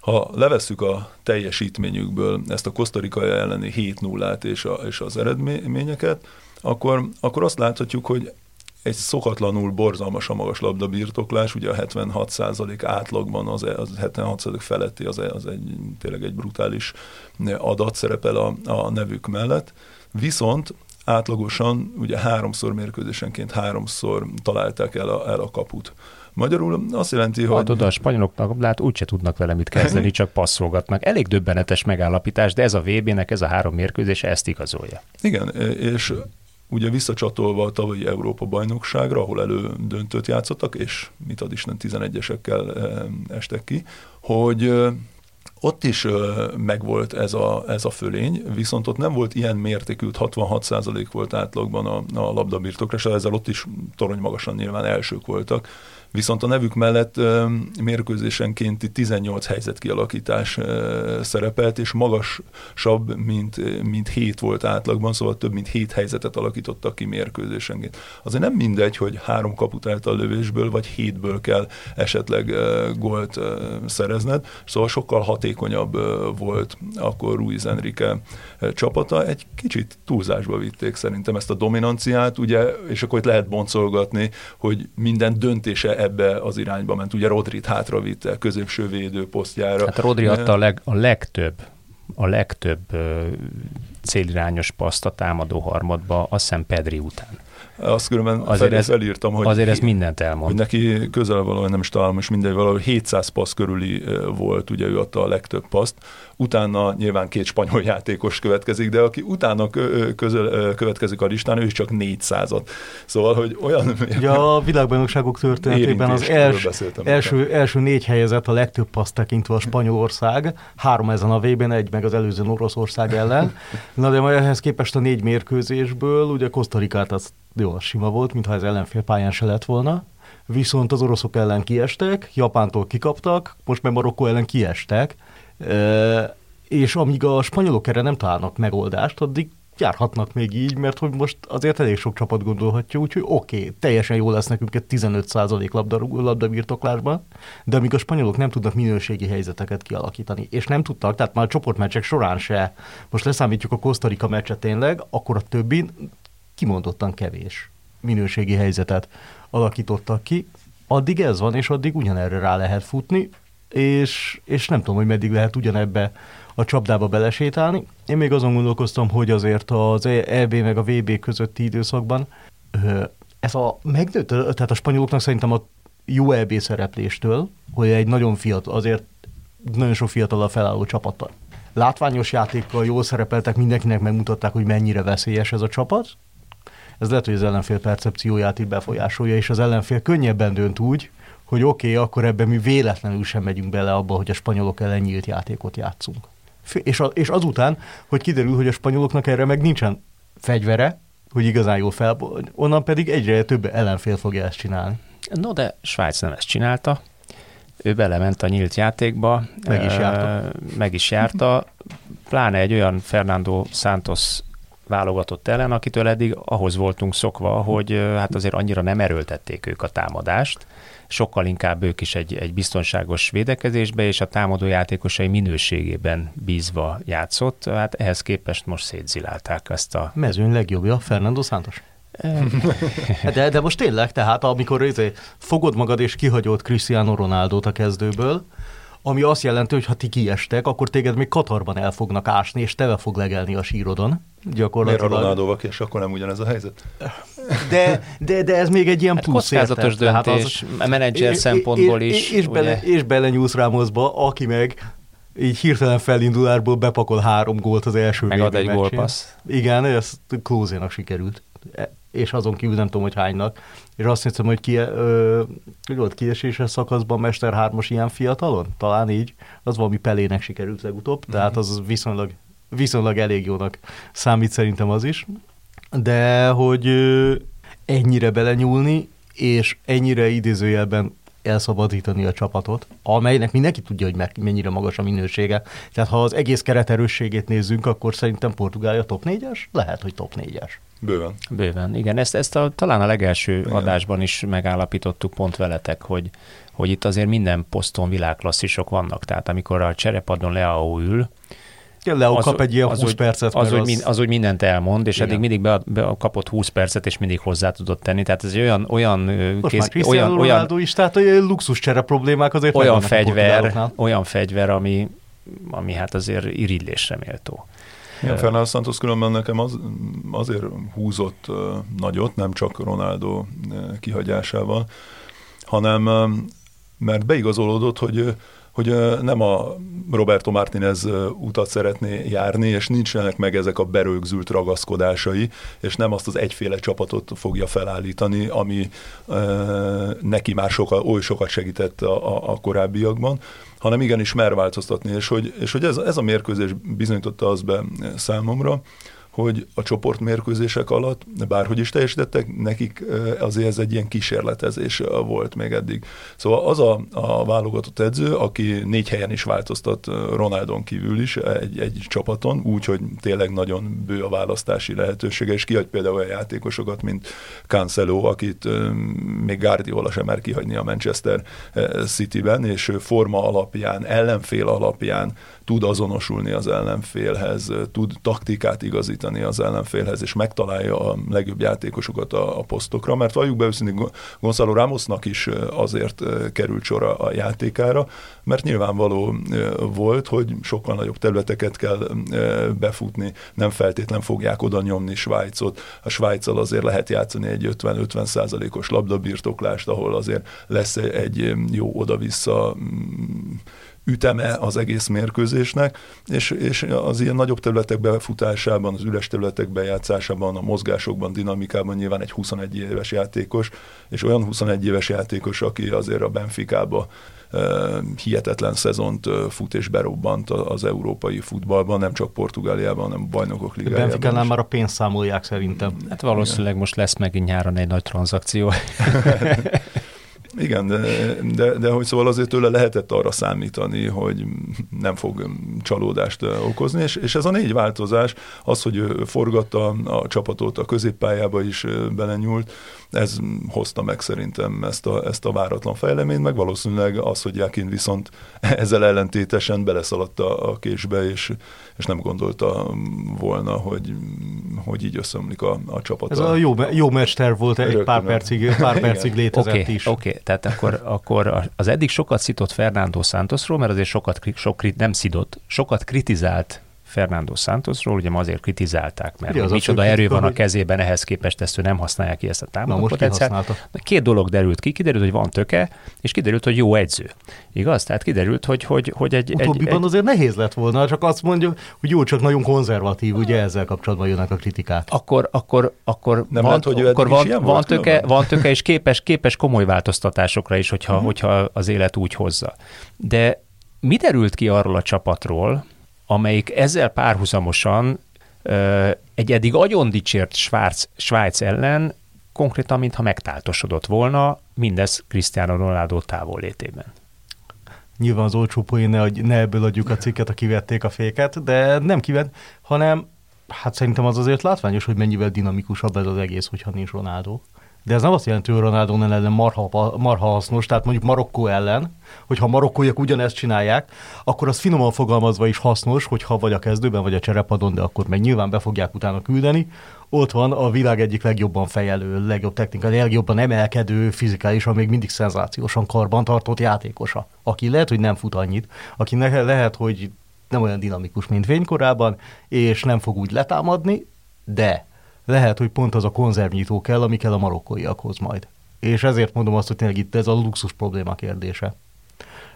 ha levesszük a teljesítményükből ezt a Kosztarika elleni 7 0 és, a, és az eredményeket, akkor, akkor azt láthatjuk, hogy egy szokatlanul borzalmas a magas labdabirtoklás, ugye a 76% átlagban az, az 76% feletti, az, az egy, tényleg egy brutális adat szerepel a, a nevük mellett. Viszont átlagosan ugye háromszor mérkőzésenként háromszor találták el a, el a kaput. Magyarul azt jelenti, hogy...
Hát oda a spanyoloknak lát úgyse tudnak vele mit kezdeni, csak passzolgatnak. Elég döbbenetes megállapítás, de ez a VB-nek, ez a három mérkőzés ezt igazolja.
Igen, és ugye visszacsatolva a tavalyi Európa bajnokságra, ahol elődöntőt játszottak, és mit ad Isten 11-esekkel estek ki, hogy ott is megvolt ez a, ez a fölény, viszont ott nem volt ilyen mértékű, 66% volt átlagban a, a labdabirtokra, és ezzel ott is torony magasan nyilván elsők voltak viszont a nevük mellett mérkőzésenkénti 18 helyzet kialakítás szerepelt, és magasabb, mint, mint 7 volt átlagban, szóval több mint 7 helyzetet alakítottak ki mérkőzésenként. Azért nem mindegy, hogy három kaput a lövésből, vagy hétből kell esetleg gólt szerezned, szóval sokkal hatékonyabb volt akkor Ruiz Enrique csapata. Egy kicsit túlzásba vitték szerintem ezt a dominanciát, ugye, és akkor itt lehet boncolgatni, hogy minden döntése ebbe az irányba ment. Ugye Rodrit hátra vitte középső védő posztjára.
Hát Rodri adta a, leg, a legtöbb a legtöbb célirányos paszt a támadó harmadba, azt hiszem Pedri után.
Azt különben azért ez, felírtam, hogy,
azért ez mindent elmond.
Hogy neki közel valahogy nem is találom, és mindegy, valahogy 700 passz körüli volt, ugye ő adta a legtöbb paszt. Utána nyilván két spanyol játékos következik, de aki utána közel, következik a listán, ő is csak 400-at. Szóval, hogy olyan...
Ugye a világbajnokságok történetében az els, első, első négy helyezett a legtöbb paszt tekintve a Spanyolország, három ezen a VB-n, egy meg az előző Oroszország ellen. Na de majd ehhez képest a négy mérkőzésből, ugye Kosztarikát az jó, sima volt, mintha ez ellenfél pályán se lett volna, viszont az oroszok ellen kiestek, Japántól kikaptak, most meg Marokkó ellen kiestek, és amíg a spanyolok erre nem találnak megoldást, addig járhatnak még így, mert hogy most azért elég sok csapat gondolhatja, úgyhogy oké, okay, teljesen jó lesz nekünk egy 15% labda, labdabirtoklásban, de amíg a spanyolok nem tudnak minőségi helyzeteket kialakítani, és nem tudtak, tehát már a csoportmeccsek során se, most leszámítjuk a Kosztarika meccset tényleg, akkor a többi kimondottan kevés minőségi helyzetet alakítottak ki. Addig ez van, és addig ugyanerre rá lehet futni, és, és nem tudom, hogy meddig lehet ugyanebbe a csapdába belesétálni. Én még azon gondolkoztam, hogy azért az EB meg a VB közötti időszakban ez a megnőtt, tehát a spanyoloknak szerintem a jó EB szerepléstől, hogy egy nagyon fiatal, azért nagyon sok fiatal a felálló csapattal. Látványos játékkal jól szerepeltek, mindenkinek megmutatták, hogy mennyire veszélyes ez a csapat, ez lehet, hogy az ellenfél percepcióját itt befolyásolja, és az ellenfél könnyebben dönt úgy, hogy oké, okay, akkor ebben mi véletlenül sem megyünk bele abba, hogy a spanyolok ellen nyílt játékot játszunk. És, a, és azután, hogy kiderül, hogy a spanyoloknak erre meg nincsen fegyvere, hogy igazán jól fel, onnan pedig egyre több ellenfél fogja ezt csinálni.
No, de Svájc nem ezt csinálta. ő belement a nyílt játékba.
Meg is járta.
Meg is járta, pláne egy olyan Fernando Santos válogatott ellen, akitől eddig ahhoz voltunk szokva, hogy hát azért annyira nem erőltették ők a támadást, sokkal inkább ők is egy, egy biztonságos védekezésbe és a támadó játékosai minőségében bízva játszott. Hát ehhez képest most szétzilálták ezt a...
Mezőny legjobbja, Fernando Santos. de, de most tényleg, tehát amikor izé, fogod magad és kihagyod Cristiano Ronaldo-t a kezdőből, ami azt jelenti, hogy ha ti kiestek, akkor téged még Katarban el fognak ásni, és teve fog legelni a sírodon.
Gyakorlatilag. Miért a Ronaldo és akkor nem ugyanez a helyzet?
De, de, de ez még egy ilyen
hát
plusz
kockázatos döntés, az, a menedzser szempontból
és,
is.
És, és, bele, és belenyúlsz Ramosba, aki meg így hirtelen felindulásból bepakol három gólt az első
Megad egy gólpassz.
Igen, ez Klózénak sikerült és azon kívül nem tudom, hogy hánynak. És azt hiszem, hogy ki, ö, hogy volt kieséses szakaszban Mester 3 ilyen fiatalon? Talán így. Az valami Pelének sikerült legutóbb, mm-hmm. tehát az viszonylag, viszonylag elég jónak számít szerintem az is. De hogy ö, ennyire belenyúlni, és ennyire idézőjelben elszabadítani a csapatot, amelynek mindenki tudja, hogy mennyire magas a minősége. Tehát ha az egész keret erősségét nézzünk, akkor szerintem Portugália top 4-es? Lehet, hogy top 4-es.
Bőven.
Bőven, igen. Ezt, ezt a, talán a legelső igen. adásban is megállapítottuk pont veletek, hogy, hogy itt azért minden poszton világklasszisok vannak. Tehát amikor a cserepadon Leao ül,
Leo az, kap egy ilyen az, 20 percet.
Az, az, az, az úgy mindent elmond, és igen. eddig mindig be, be, kapott 20 percet, és mindig hozzá tudott tenni. Tehát ez egy olyan, olyan
Most kéz, már olyan, olyan, is, tehát olyan luxus csere problémák azért
olyan fegyver, olyan fegyver, ami, ami hát azért irigylésre méltó.
Igen, Fernando Santos különben nekem az, azért húzott nagyot, nem csak Ronaldo kihagyásával, hanem mert beigazolódott, hogy hogy nem a Roberto Martinez utat szeretné járni, és nincsenek meg ezek a berögzült ragaszkodásai, és nem azt az egyféle csapatot fogja felállítani, ami neki már soka, oly sokat segített a, a korábbiakban, hanem igenis mer változtatni, és hogy, és hogy ez, ez a mérkőzés bizonyította az be számomra, hogy a csoportmérkőzések alatt, bárhogy is teljesítettek, nekik azért ez egy ilyen kísérletezés volt még eddig. Szóval az a, a válogatott edző, aki négy helyen is változtat Ronaldon kívül is egy, egy csapaton, úgy, hogy tényleg nagyon bő a választási lehetősége, és kihagy például olyan játékosokat, mint Cancelo, akit még Guardiola sem mer kihagyni a Manchester City-ben, és forma alapján, ellenfél alapján tud azonosulni az ellenfélhez, tud taktikát igazítani az ellenfélhez, és megtalálja a legjobb játékosokat a, a posztokra, mert valljuk be őszintén Gonzalo Ramosnak is azért került sor a, játékára, mert nyilvánvaló volt, hogy sokkal nagyobb területeket kell befutni, nem feltétlen fogják oda nyomni Svájcot. A Svájccal azért lehet játszani egy 50-50 százalékos labdabirtoklást, ahol azért lesz egy jó oda-vissza üteme az egész mérkőzésnek, és, és az ilyen nagyobb területek befutásában, az üres területek bejátszásában, a mozgásokban, dinamikában nyilván egy 21 éves játékos, és olyan 21 éves játékos, aki azért a Benficába hihetetlen szezont fut és berobbant az európai futballban, nem csak Portugáliában, hanem a bajnokok ligájában.
Benficánál már a pénzt számolják szerintem.
Hát valószínűleg most lesz megint nyáron egy nagy tranzakció.
Igen, de, de, de hogy szóval azért tőle lehetett arra számítani, hogy nem fog csalódást okozni, és, és ez a négy változás, az, hogy ő forgatta a csapatot a középpályába is belenyúlt, ez hozta meg szerintem ezt a, ezt a váratlan fejleményt, meg valószínűleg az, hogy Jakin viszont ezzel ellentétesen beleszaladt a, késbe, és, és nem gondolta volna, hogy, hogy így összeomlik a, a csapat.
Ez a jó, jó mester volt, egy pár percig, pár percig létezett
okay,
is.
Oké, okay. Tehát akkor, akkor az eddig sokat szitott Fernando Santosról, mert azért sokat, sok, nem szidott, sokat kritizált Fernando Santosról, ugye ma azért kritizálták, mert az micsoda erő van a kezében, ehhez képest ezt ő nem használja ki ezt a támadó potenciált. Két dolog derült ki, kiderült, hogy van töke, és kiderült, hogy jó edző. Igaz? Tehát kiderült, hogy, hogy, hogy egy...
Utóbbiban egy, azért nehéz lett volna, csak azt mondja, hogy jó, csak nagyon konzervatív, ugye ezzel kapcsolatban jönnek a kritikák.
Akkor, akkor, akkor nem van, lehet, hogy akkor van, van, van, töke, van töke, és képes, képes komoly változtatásokra is, hogyha, uh-huh. hogyha az élet úgy hozza. De mi derült ki arról a csapatról, amelyik ezzel párhuzamosan egy eddig agyon dicsért Svájc, Svájc ellen konkrétan, mintha megtáltosodott volna, mindez Cristiano Ronaldo távollétében.
Nyilván az olcsó poén ne, ne ebből adjuk a cikket, a kivették a féket, de nem kivett, hanem hát szerintem az azért látványos, hogy mennyivel dinamikusabb ez az egész, hogyha nincs Ronaldo. De ez nem azt jelenti, hogy Ronaldo ellen marha, marha hasznos, tehát mondjuk Marokkó ellen, hogyha a marokkóiak ugyanezt csinálják, akkor az finoman fogalmazva is hasznos, hogyha vagy a kezdőben, vagy a cserepadon, de akkor meg nyilván be fogják utána küldeni. Ott van a világ egyik legjobban fejelő, legjobb technikai, legjobban emelkedő, fizikálisan még mindig szenzációsan karbantartott játékosa, aki lehet, hogy nem fut annyit, aki lehet, hogy nem olyan dinamikus, mint fénykorában, és nem fog úgy letámadni, de lehet, hogy pont az a konzervnyitó kell, ami kell a marokkóiakhoz majd. És ezért mondom azt, hogy tényleg itt ez a luxus probléma kérdése,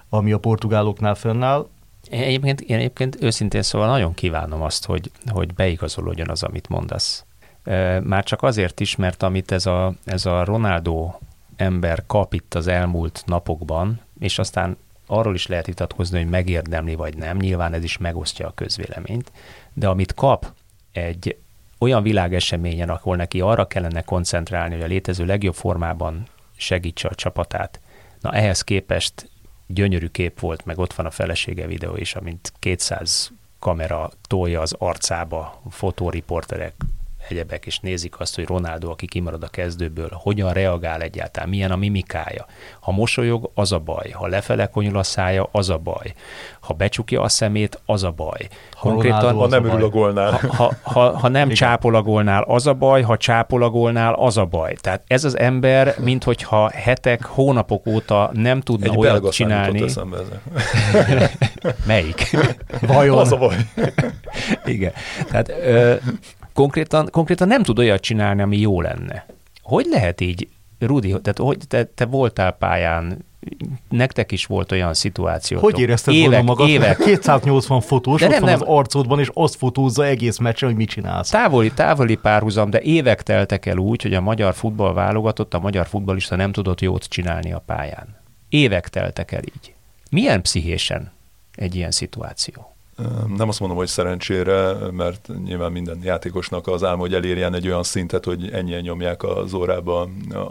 ami a portugáloknál fennáll.
Én egyébként, én egyébként őszintén szóval nagyon kívánom azt, hogy, hogy beigazolódjon az, amit mondasz. Már csak azért is, mert amit ez a, ez a Ronaldo ember kap itt az elmúlt napokban, és aztán arról is lehet vitatkozni, hogy megérdemli vagy nem, nyilván ez is megosztja a közvéleményt, de amit kap egy olyan világeseményen, ahol neki arra kellene koncentrálni, hogy a létező legjobb formában segítse a csapatát, na ehhez képest gyönyörű kép volt, meg ott van a felesége videó is, amint 200 kamera tolja az arcába, fotóriporterek egyebek, és nézik azt, hogy Ronaldo, aki kimarad a kezdőből, hogyan reagál egyáltalán, milyen a mimikája. Ha mosolyog, az a baj. Ha lefele konyul a szája, az a baj. Ha becsukja a szemét, az a baj.
Ha Konkrétan, ha nem ül a gólnál.
Ha, ha, ha, ha nem Igen. csápol a gólnál, az a baj, ha csápol a gólnál, az a baj. Tehát ez az ember, minthogyha hetek, hónapok óta nem tudna Egy olyat csinálni. Melyik?
Vajon?
Az a baj.
Igen. Tehát ö, konkrétan, konkrétan nem tud olyat csinálni, ami jó lenne. Hogy lehet így, Rudi, tehát hogy te, te voltál pályán, nektek is volt olyan szituáció.
Hogy érezted évek, volna magad? Évek. 280 fotós de nem, ott van nem. az arcodban, és azt fotózza egész meccsen, hogy mit csinálsz.
Távoli, távoli párhuzam, de évek teltek el úgy, hogy a magyar futball válogatott, a magyar futballista nem tudott jót csinálni a pályán. Évek teltek el így. Milyen pszichésen egy ilyen szituáció?
Nem azt mondom, hogy szerencsére, mert nyilván minden játékosnak az álma, hogy elérjen egy olyan szintet, hogy ennyien nyomják az órába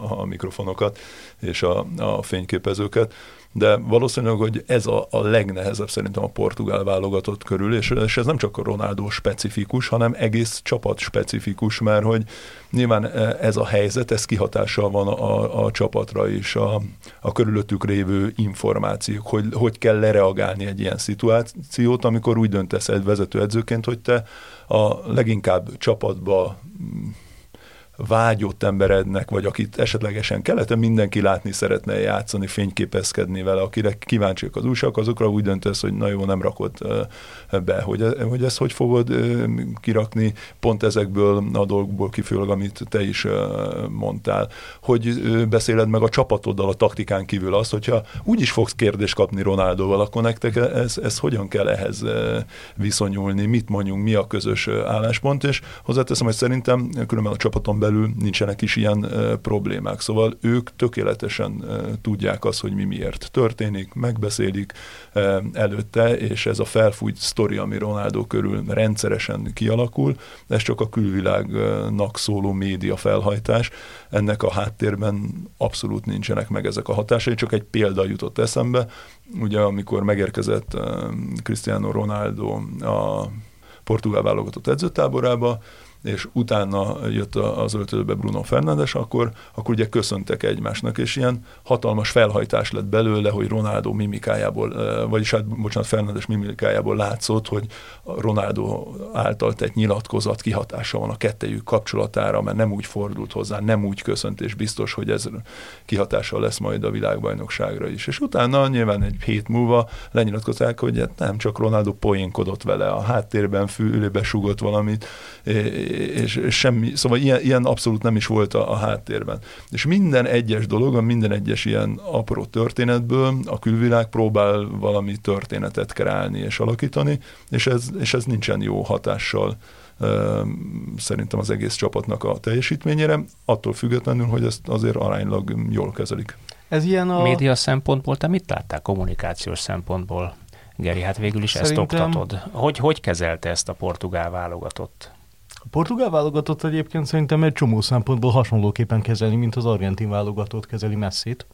a mikrofonokat és a, a fényképezőket. De valószínűleg, hogy ez a, a legnehezebb szerintem a portugál válogatott körül, és, és ez nem csak a Ronaldo specifikus, hanem egész csapat specifikus, mert hogy nyilván e, ez a helyzet, ez kihatással van a, a csapatra is, a, a körülöttük révő információk, hogy hogy kell lereagálni egy ilyen szituációt, amikor úgy döntesz egy vezetőedzőként, hogy te a leginkább csapatba vágyott emberednek, vagy akit esetlegesen keleten mindenki látni szeretne játszani, fényképezkedni vele, akire kíváncsiak az újságok, azokra úgy döntesz, hogy na jó, nem rakod be, hogy, e, hogy ezt hogy fogod kirakni, pont ezekből a dolgokból kifőleg, amit te is mondtál, hogy beszéled meg a csapatoddal a taktikán kívül azt, hogyha úgy is fogsz kérdést kapni Ronaldóval, akkor nektek ez, ez hogyan kell ehhez viszonyulni, mit mondjunk, mi a közös álláspont, és hozzáteszem, hogy szerintem különben a csapaton belül nincsenek is ilyen problémák. Szóval ők tökéletesen tudják azt, hogy mi miért történik, megbeszélik előtte, és ez a felfújt sztori, ami Ronaldo körül rendszeresen kialakul, ez csak a külvilágnak szóló média felhajtás. Ennek a háttérben abszolút nincsenek meg ezek a hatásai, csak egy példa jutott eszembe. Ugye amikor megérkezett Cristiano Ronaldo a portugál válogatott edzőtáborába, és utána jött az öltözőbe Bruno Fernandes, akkor, akkor ugye köszöntek egymásnak, és ilyen hatalmas felhajtás lett belőle, hogy Ronaldo mimikájából, vagyis hát, bocsánat, Fernandes mimikájából látszott, hogy Ronaldo által tett nyilatkozat kihatása van a kettejük kapcsolatára, mert nem úgy fordult hozzá, nem úgy köszönt, és biztos, hogy ez kihatással lesz majd a világbajnokságra is. És utána nyilván egy hét múlva lenyilatkozták, hogy hát nem csak Ronaldo poénkodott vele, a háttérben fülébe sugott valamit, és, és semmi, szóval ilyen, ilyen abszolút nem is volt a, a háttérben. És minden egyes dolog, minden egyes ilyen apró történetből a külvilág próbál valami történetet kreálni és alakítani, és ez, és ez nincsen jó hatással szerintem az egész csapatnak a teljesítményére, attól függetlenül, hogy ezt azért aránylag jól kezelik.
Ez ilyen a... Média szempontból te mit láttál kommunikációs szempontból? Geri, hát végül is Szerintem... ezt oktatod. Hogy, hogy kezelte ezt a portugál válogatott?
Portugál válogatott egyébként szerintem egy csomó szempontból hasonlóképpen kezeli, mint az argentin válogatott kezeli messzit,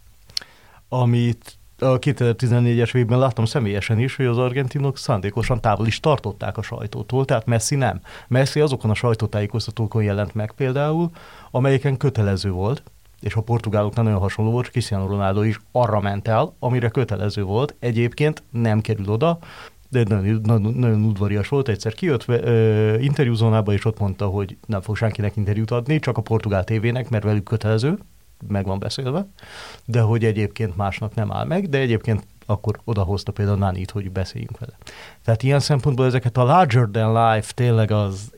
amit a 2014-es évben láttam személyesen is, hogy az argentinok szándékosan távol is tartották a sajtótól, tehát Messi nem. Messi azokon a sajtótájékoztatókon jelent meg például, amelyeken kötelező volt, és a portugáloknál nagyon hasonló volt, Cristiano Ronaldo is arra ment el, amire kötelező volt. Egyébként nem kerül oda, de nagyon, nagyon, nagyon udvarias volt, egyszer kijött ö, interjúzónába, és ott mondta, hogy nem fog senkinek interjút adni, csak a portugál tévének, mert velük kötelező, meg van beszélve, de hogy egyébként másnak nem áll meg, de egyébként akkor odahozta például Nánit, hogy beszéljünk vele. Tehát ilyen szempontból ezeket a larger than life, tényleg az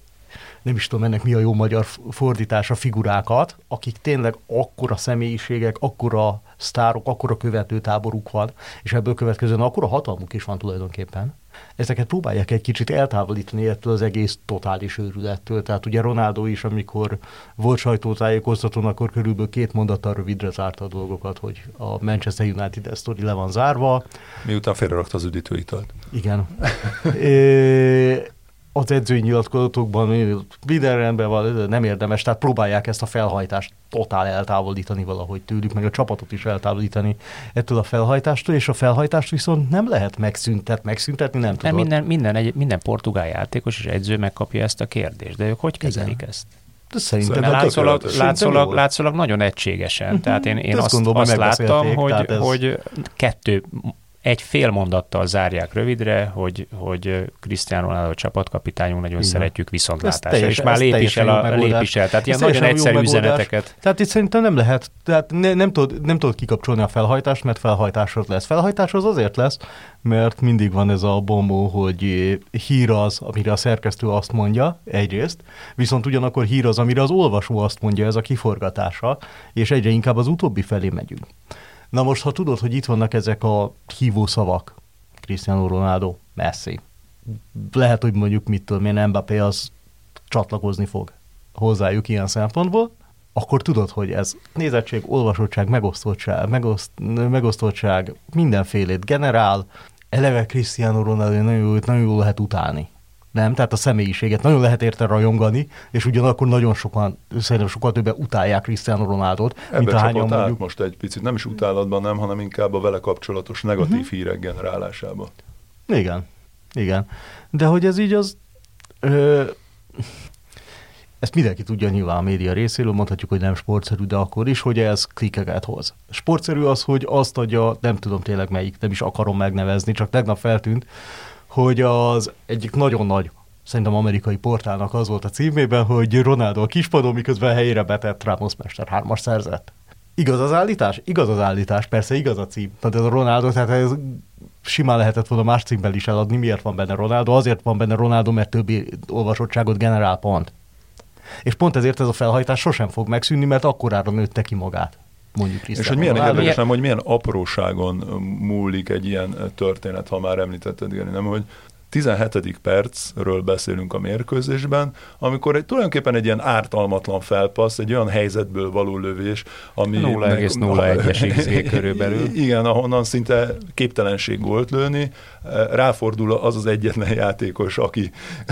nem is tudom ennek mi a jó magyar fordítása, figurákat, akik tényleg akkora személyiségek, akkora sztárok, akkora követőtáboruk van, és ebből következően akkora hatalmuk is van tulajdonképpen. Ezeket próbálják egy kicsit eltávolítani ettől az egész totális őrülettől. Tehát ugye Ronaldo is, amikor volt sajtótájékoztatón, akkor körülbelül két mondattal rövidre zárta a dolgokat, hogy a Manchester United sztori le van zárva.
Miután félrerakta az üdítőitalt.
Igen. é, az edzői nyilatkozatokban minden rendben van, nem érdemes, tehát próbálják ezt a felhajtást totál eltávolítani valahogy tőlük, meg a csapatot is eltávolítani ettől a felhajtástól, és a felhajtást viszont nem lehet megszüntet, megszüntetni, nem tudom.
Minden, minden, egy, minden portugál játékos és edző megkapja ezt a kérdést, de ők hogy kezelik Igen. ezt?
De szerintem
Mert látszólag, látszólag, látszólag nagyon egységesen. Uh-huh. Tehát én, én azt, azt, gondolom, azt láttam, hogy, ez... hogy kettő egy fél mondattal zárják rövidre, hogy, hogy Cristiano Ronaldo csapatkapitányunk, nagyon Igen. szeretjük viszontlátásra, és már lép is, el a, lép is el. Tehát ilyen nagyon egyszerű üzeneteket.
Tehát itt szerintem nem lehet, tehát ne, nem, tudod, nem tudod kikapcsolni a felhajtást, mert felhajtásod lesz. Felhajtás az azért lesz, mert mindig van ez a bombó, hogy hír az, amire a szerkesztő azt mondja, egyrészt, viszont ugyanakkor hír az, amire az olvasó azt mondja, ez a kiforgatása, és egyre inkább az utóbbi felé megyünk. Na most, ha tudod, hogy itt vannak ezek a hívó szavak, Cristiano Ronaldo, Messi, lehet, hogy mondjuk mit tudom én, Mbappé az csatlakozni fog hozzájuk ilyen szempontból, akkor tudod, hogy ez nézettség, olvasottság, megosztottság, megoszt, megosztottság mindenfélét generál, eleve Cristiano Ronaldo nagyon jól, nagyon jól lehet utálni nem, tehát a személyiséget nagyon lehet érte rajongani, és ugyanakkor nagyon sokan, szerintem sokkal többen utálják Cristiano Ronaldo-t,
mint a hányan mondjuk. most egy picit, nem is utálatban, nem, hanem inkább a vele kapcsolatos negatív uh-huh. hírek generálásába.
Igen, igen. De hogy ez így az... Ö, ezt mindenki tudja nyilván a média részéről, mondhatjuk, hogy nem sportszerű, de akkor is, hogy ez klikeket hoz. Sportszerű az, hogy azt adja, nem tudom tényleg melyik, nem is akarom megnevezni, csak tegnap feltűnt, hogy az egyik nagyon nagy szerintem amerikai portálnak az volt a címében, hogy Ronaldo a kispadon, miközben helyére betett Ramos Mester hármas szerzett. Igaz az állítás? Igaz az állítás, persze igaz a cím. Tehát ez a Ronaldo, tehát ez simán lehetett volna más címben is eladni. Miért van benne Ronaldo? Azért van benne Ronaldo, mert többi olvasottságot generál pont. És pont ezért ez a felhajtás sosem fog megszűnni, mert akkorára nőtte ki magát mondjuk
És hogy milyen érdekes, nem, hogy milyen apróságon múlik egy ilyen történet, ha már említetted, Geri, nem, hogy 17. percről beszélünk a mérkőzésben, amikor egy, tulajdonképpen egy ilyen ártalmatlan felpassz, egy olyan helyzetből való lövés, ami...
0,01-es körülbelül.
Igen, ahonnan szinte képtelenség gólt lőni, ráfordul az az egyetlen játékos, aki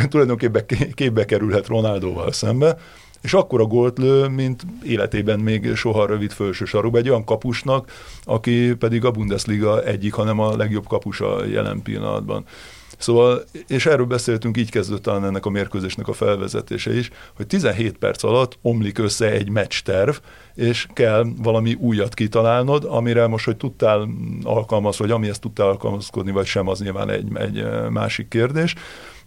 tulajdonképpen képbe kerülhet Ronaldóval szembe, és akkor a gólt lő, mint életében még soha rövid felső sarúba, egy olyan kapusnak, aki pedig a Bundesliga egyik, hanem a legjobb kapusa jelen pillanatban. Szóval, és erről beszéltünk, így kezdődött talán ennek a mérkőzésnek a felvezetése is, hogy 17 perc alatt omlik össze egy meccs terv, és kell valami újat kitalálnod, amire most, hogy tudtál alkalmazni, vagy amihez tudtál alkalmazkodni, vagy sem, az nyilván egy, egy másik kérdés.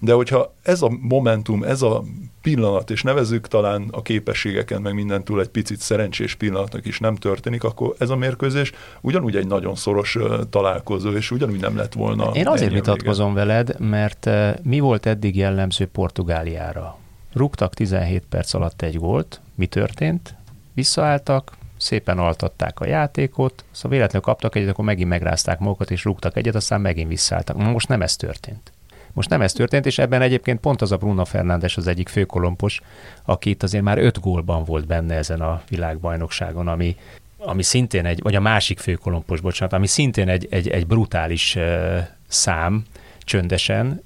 De hogyha ez a momentum, ez a pillanat, és nevezük talán a képességeken, meg mindentúl egy picit szerencsés pillanatnak is nem történik, akkor ez a mérkőzés ugyanúgy egy nagyon szoros találkozó, és ugyanúgy nem lett volna.
Én azért vitatkozom vége. veled, mert mi volt eddig jellemző Portugáliára? Rúgtak 17 perc alatt egy gólt, mi történt? Visszaálltak, szépen altatták a játékot, szóval véletlenül kaptak egyet, akkor megint megrázták magukat, és rúgtak egyet, aztán megint visszaálltak. Most nem ez történt. Most nem ez történt, és ebben egyébként pont az a Bruno Fernández az egyik főkolompos, aki itt azért már öt gólban volt benne ezen a világbajnokságon, ami, ami szintén egy, vagy a másik főkolompos, bocsánat, ami szintén egy, egy, egy brutális uh, szám, csöndesen,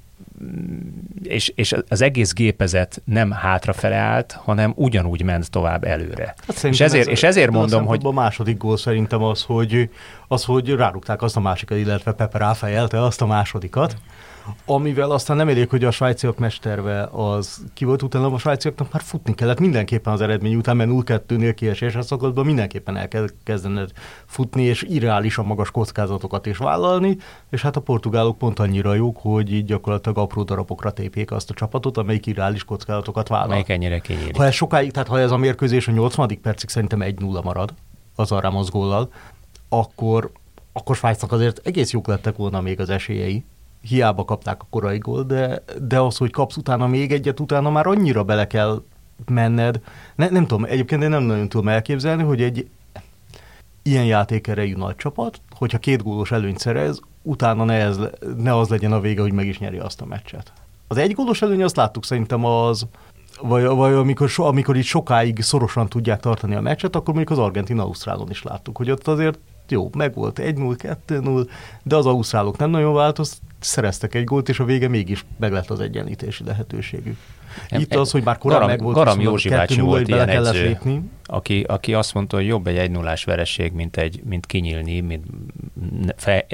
és, és az egész gépezet nem hátrafele állt, hanem ugyanúgy ment tovább előre.
Hát
és ezért,
ez,
és ezért mondom, hogy...
A második gól szerintem az, hogy, az, hogy rárukták azt a másikat, illetve Pepe ráfejelte azt a másodikat, amivel aztán nem elég, hogy a svájciak mesterve az ki volt utána, a svájciaknak már futni kellett mindenképpen az eredmény után, mert 0-2-nél kiesésre szakaszban mindenképpen el kell kezdened futni, és irreálisan magas kockázatokat is vállalni, és hát a portugálok pont annyira jók, hogy így gyakorlatilag apró darabokra tépjék azt a csapatot, amelyik irreális kockázatokat vállal.
Melyik ennyire kinyílik.
Ha ez sokáig, tehát ha ez a mérkőzés a 80. percig szerintem 1-0 marad, az a Ramos góllal, akkor, akkor Svájcnak azért egész jók lettek volna még az esélyei hiába kapták a korai gól, de, de az, hogy kapsz utána még egyet, utána már annyira bele kell menned. Ne, nem tudom, egyébként én nem nagyon tudom elképzelni, hogy egy ilyen játékerejű nagy csapat, hogyha két gólos előnyt szerez, utána ne, ez, ne az legyen a vége, hogy meg is nyeri azt a meccset. Az egy gólos előny, azt láttuk szerintem az, vagy, vagy amikor, so, amikor itt sokáig szorosan tudják tartani a meccset, akkor mondjuk az Argentin-Ausztrálon is láttuk, hogy ott azért jó, meg volt 1-0, 2-0, de az ausztrálok nem nagyon változt, szereztek egy gólt, és a vége mégis meg lett az egyenlítési lehetőségük. Itt az, hogy már korábban meg volt,
Garam Józsi bácsi volt ilyen edző, lépni. Aki, aki azt mondta, hogy jobb egy 1 0 vereség, mint, egy, mint kinyílni, mint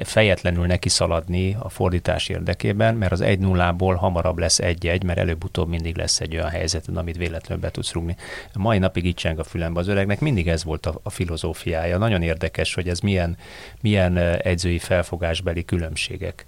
fejetlenül neki szaladni a fordítás érdekében, mert az 1 0 ból hamarabb lesz egy-egy, mert előbb-utóbb mindig lesz egy olyan helyzet, amit véletlenül be tudsz rúgni. Mai napig így cseng a fülembe az öregnek, mindig ez volt a, a filozófiája. Nagyon érdekes, hogy ez milyen, milyen edzői felfogásbeli különbségek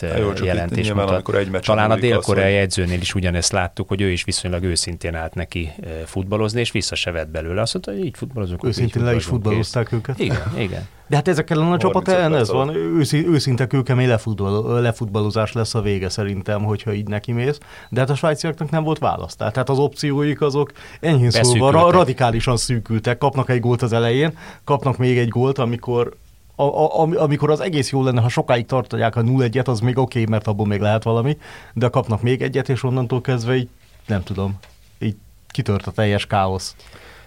jelent jelentés mutat. Egy Talán a dél-koreai hogy... edzőnél is ugyanezt láttuk, hogy ő is viszonylag őszintén állt neki futballozni, és vissza se vett belőle. Azt mondta, hogy így futballozunk.
Őszintén le is futballozták őket.
Igen, igen.
De hát ezek ellen a csapat ellen ez van, őszi, őszinte kőkemény lefutball, lefutballozás lesz a vége szerintem, hogyha így neki mész. De hát a svájciaknak nem volt választ. Tehát az opcióik azok enyhén szólva ra- radikálisan szűkültek. Kapnak egy gólt az elején, kapnak még egy gólt, amikor a, a, amikor az egész jó lenne, ha sokáig tartják a 0-1-et, az még oké, okay, mert abból még lehet valami, de kapnak még egyet, és onnantól kezdve így, nem tudom, így kitört a teljes káosz.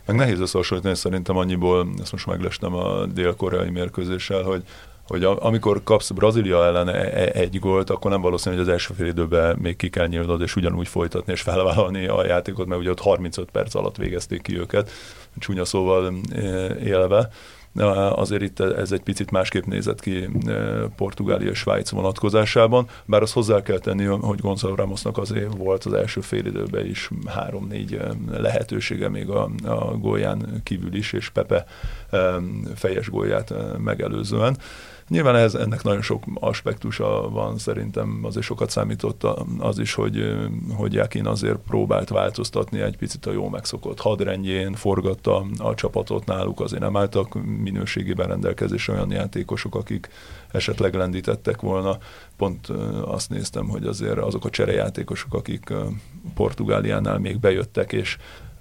Meg nehéz összehasonlítani szerintem annyiból, ezt most meglestem a dél-koreai mérkőzéssel, hogy hogy amikor kapsz Brazília ellen e, e, egy gólt, akkor nem valószínű, hogy az első fél időben még ki kell nyílnod, és ugyanúgy folytatni és felvállalni a játékot, mert ugye ott 35 perc alatt végezték ki őket, csúnya szóval élve azért itt ez egy picit másképp nézett ki Portugália és Svájc vonatkozásában, bár azt hozzá kell tenni, hogy Gonzalo Ramosnak azért volt az első időben is három-négy lehetősége még a, a gólján kívül is, és Pepe fejes gólját megelőzően. Nyilván ez, ennek nagyon sok aspektusa van, szerintem azért sokat számított az is, hogy, hogy Jakin azért próbált változtatni egy picit a jó megszokott hadrendjén, forgatta a csapatot náluk, azért nem álltak minőségében rendelkezésre olyan játékosok, akik esetleg lendítettek volna. Pont azt néztem, hogy azért azok a cserejátékosok, akik Portugáliánál még bejöttek, és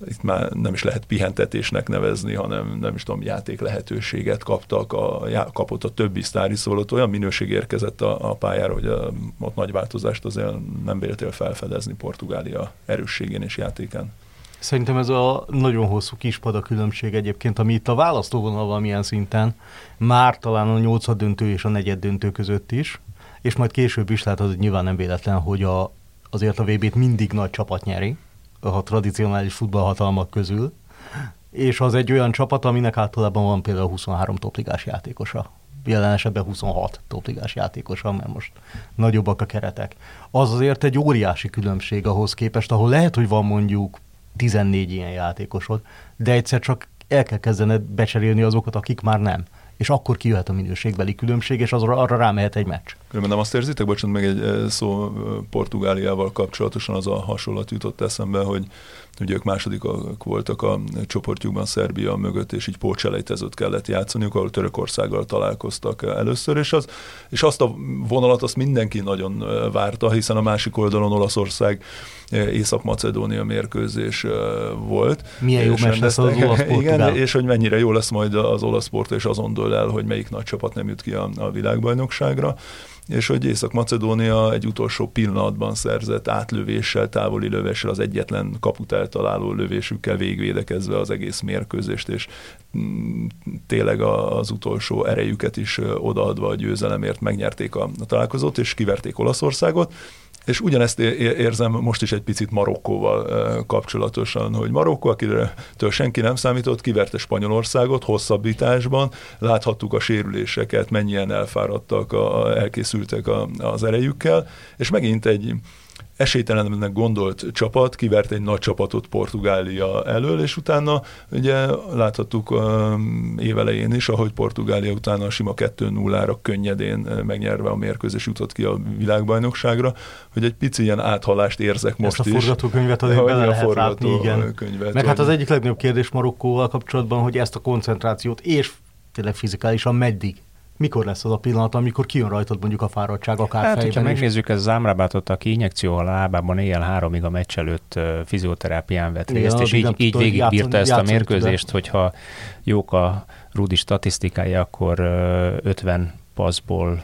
itt már nem is lehet pihentetésnek nevezni, hanem nem is tudom, játék lehetőséget kaptak, a, kapott a többi sztári, szóval ott olyan minőség érkezett a, a pályára, hogy a, ott nagy változást azért nem véltél felfedezni Portugália erősségén és játékán.
Szerintem ez a nagyon hosszú kispad a különbség egyébként, ami itt a választóvonal valamilyen szinten, már talán a nyolcad döntő és a negyed döntő között is, és majd később is, tehát az nyilván nem véletlen, hogy a, azért a VB-t mindig nagy csapat nyeri, a tradicionális futballhatalmak közül, és az egy olyan csapat, aminek általában van például 23 topligás játékosa. Jelen esetben 26 topligás játékosa, mert most nagyobbak a keretek. Az azért egy óriási különbség ahhoz képest, ahol lehet, hogy van mondjuk 14 ilyen játékosod, de egyszer csak el kell kezdened becserélni azokat, akik már nem és akkor kijöhet a minőségbeli különbség, és azra, arra rámehet egy meccs.
Különben nem azt érzitek, bocsánat, meg egy eh, szó eh, Portugáliával kapcsolatosan az a hasonlat jutott eszembe, hogy ugye ők másodikak voltak a csoportjukban Szerbia mögött, és így pócselejtezőt kellett játszaniuk, ahol Törökországgal találkoztak először, és, az, és azt a vonalat azt mindenki nagyon várta, hiszen a másik oldalon Olaszország Észak-Macedónia mérkőzés volt.
Milyen jó meccs lesz az olasz Igen,
és hogy mennyire jó lesz majd az olasz sport, és azon dől el, hogy melyik nagy csapat nem jut ki a, a világbajnokságra és hogy Észak-Macedónia egy utolsó pillanatban szerzett átlövéssel, távoli lövéssel, az egyetlen kaput eltaláló lövésükkel végvédekezve az egész mérkőzést, és mm, tényleg az utolsó erejüket is odaadva a győzelemért megnyerték a, találkozót, és kiverték Olaszországot, És ugyanezt érzem most is egy picit Marokkóval kapcsolatosan, hogy Marokkó, akiről senki nem számított, kiverte Spanyolországot hosszabbításban, láthattuk a sérüléseket, mennyien elfáradtak, a, elkészültek a, az erejükkel, és megint egy esélytelennek gondolt csapat kivert egy nagy csapatot Portugália elől, és utána ugye láthattuk um, évelején is, ahogy Portugália utána a sima 2-0-ra könnyedén megnyerve a mérkőzés jutott ki a világbajnokságra, hogy egy pici ilyen áthalást érzek most
Ezt a forgatókönyvet azért bele lehet látni, igen.
Könyvet,
Meg hát az egyik legnagyobb kérdés Marokkóval kapcsolatban, hogy ezt a koncentrációt és tényleg fizikálisan meddig mikor lesz az a pillanat, amikor kijön rajtad mondjuk a fáradtság, akár
hát,
fejben
hogyha megnézzük, ez Zámrábátot, aki injekció a lábában éjjel háromig a meccs előtt fizioterápián vett részt, Igen, és így, így végigbírta ezt a mérkőzést, hogyha jók a Rudi statisztikája, akkor uh, 50 passzból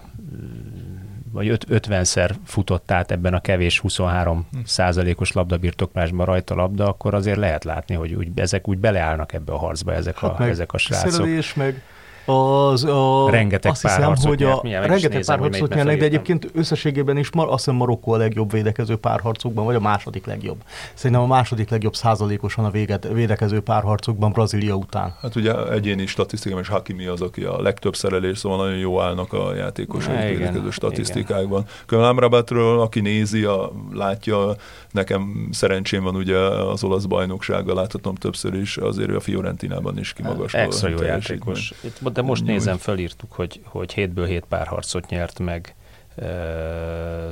vagy 50-szer futott át ebben a kevés 23 százalékos labdabirtoklásban rajta labda, akkor azért lehet látni, hogy úgy, ezek úgy beleállnak ebbe a harcba, ezek, hát a, ezek a srácok.
meg az, a,
rengeteg azt hiszem, hogy a,
rengeteg párharcot nyernek, de egyébként összességében is mar, azt hiszem Marokkó a legjobb védekező párharcokban, vagy a második legjobb. Szerintem a második legjobb százalékosan a véget, védekező párharcokban Brazília után.
Hát ugye egyéni statisztikában is Hakimi az, aki a legtöbb szerelés, szóval nagyon jó állnak a játékosok védekező statisztikákban. Különben Amrabatról, aki nézi, a, látja, nekem szerencsém van ugye az olasz bajnoksággal, láthatom többször is, azért ő a Fiorentinában is kimagasló.
Extra jó játékos. Itt de most nézem, fölírtuk, hogy, hogy hétből hét párharcot nyert meg,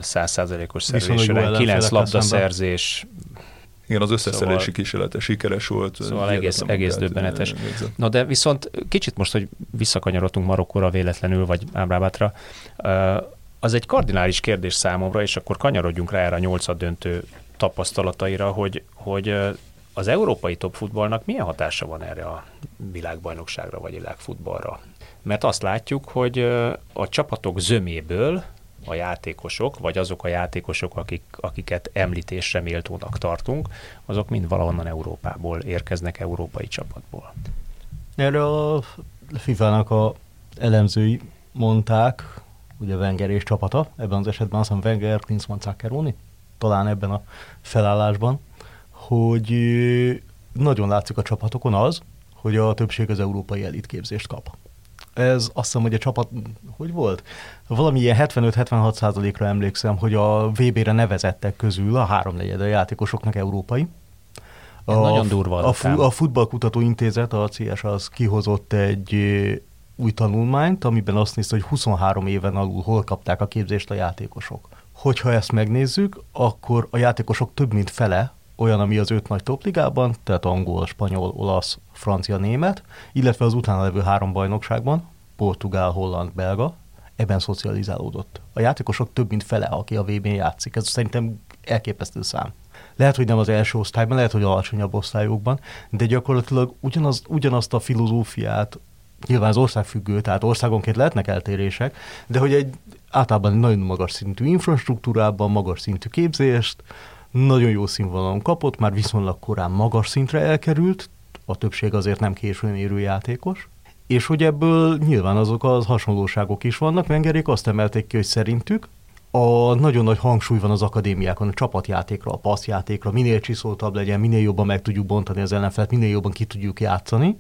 százszázalékos szerzéssel, kilenc labdaszerzés,
igen, az összeszerelési szóval, kísérlete sikeres volt.
Szóval egész, egész döbbenetes. Na de viszont kicsit most, hogy visszakanyarodtunk Marokkóra véletlenül, vagy Ábrábátra, az egy kardinális kérdés számomra, és akkor kanyarodjunk rá erre a nyolcad döntő tapasztalataira, hogy, hogy az európai topfutballnak milyen hatása van erre a világbajnokságra vagy világfutballra? Mert azt látjuk, hogy a csapatok zöméből a játékosok, vagy azok a játékosok, akik, akiket említésre méltónak tartunk, azok mind valahonnan Európából érkeznek, európai csapatból.
Erre a FIFA-nak a elemzői mondták, ugye Wenger és csapata, ebben az esetben azt hiszem Wenger, Klinsmann, Zaccheroni, talán ebben a felállásban, hogy nagyon látszik a csapatokon az, hogy a többség az európai elitképzést kap. Ez azt hiszem, hogy a csapat, hogy volt? Valami ilyen 75-76 százalékra emlékszem, hogy a VB-re nevezettek közül a háromnegyed a játékosoknak európai.
A, nagyon durva.
A, fu- a Futballkutató Intézet, a CS, az kihozott egy új tanulmányt, amiben azt nézte, hogy 23 éven alul hol kapták a képzést a játékosok. Hogyha ezt megnézzük, akkor a játékosok több mint fele olyan, ami az öt nagy topligában, tehát angol, spanyol, olasz, francia, német, illetve az utána levő három bajnokságban, portugál, holland, belga, ebben szocializálódott. A játékosok több mint fele, aki a VB-n játszik. Ez szerintem elképesztő szám. Lehet, hogy nem az első osztályban, lehet, hogy alacsonyabb osztályokban, de gyakorlatilag ugyanaz, ugyanazt a filozófiát, nyilván az ország függő, tehát országonként lehetnek eltérések, de hogy egy általában nagyon magas szintű infrastruktúrában, magas szintű képzést, nagyon jó színvonalon kapott, már viszonylag korán magas szintre elkerült, a többség azért nem későn érő játékos, és hogy ebből nyilván azok az hasonlóságok is vannak, Wengerék azt emelték ki, hogy szerintük a nagyon nagy hangsúly van az akadémiákon, a csapatjátékra, a passzjátékra, minél csiszoltabb legyen, minél jobban meg tudjuk bontani az ellenfelet, minél jobban ki tudjuk játszani.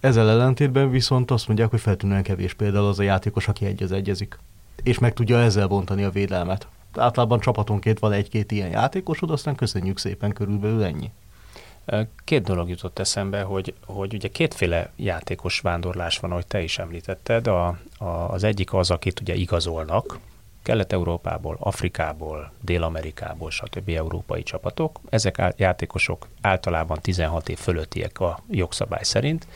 Ezzel ellentétben viszont azt mondják, hogy feltűnően kevés például az a játékos, aki egyez egyezik, és meg tudja ezzel bontani a védelmet általában csapatonként van egy-két ilyen játékosod, aztán köszönjük szépen körülbelül ennyi.
Két dolog jutott eszembe, hogy, hogy ugye kétféle játékos vándorlás van, ahogy te is említetted. A, a, az egyik az, akit ugye igazolnak, Kelet-Európából, Afrikából, Dél-Amerikából, stb. európai csapatok. Ezek a játékosok általában 16 év fölöttiek a jogszabály szerint,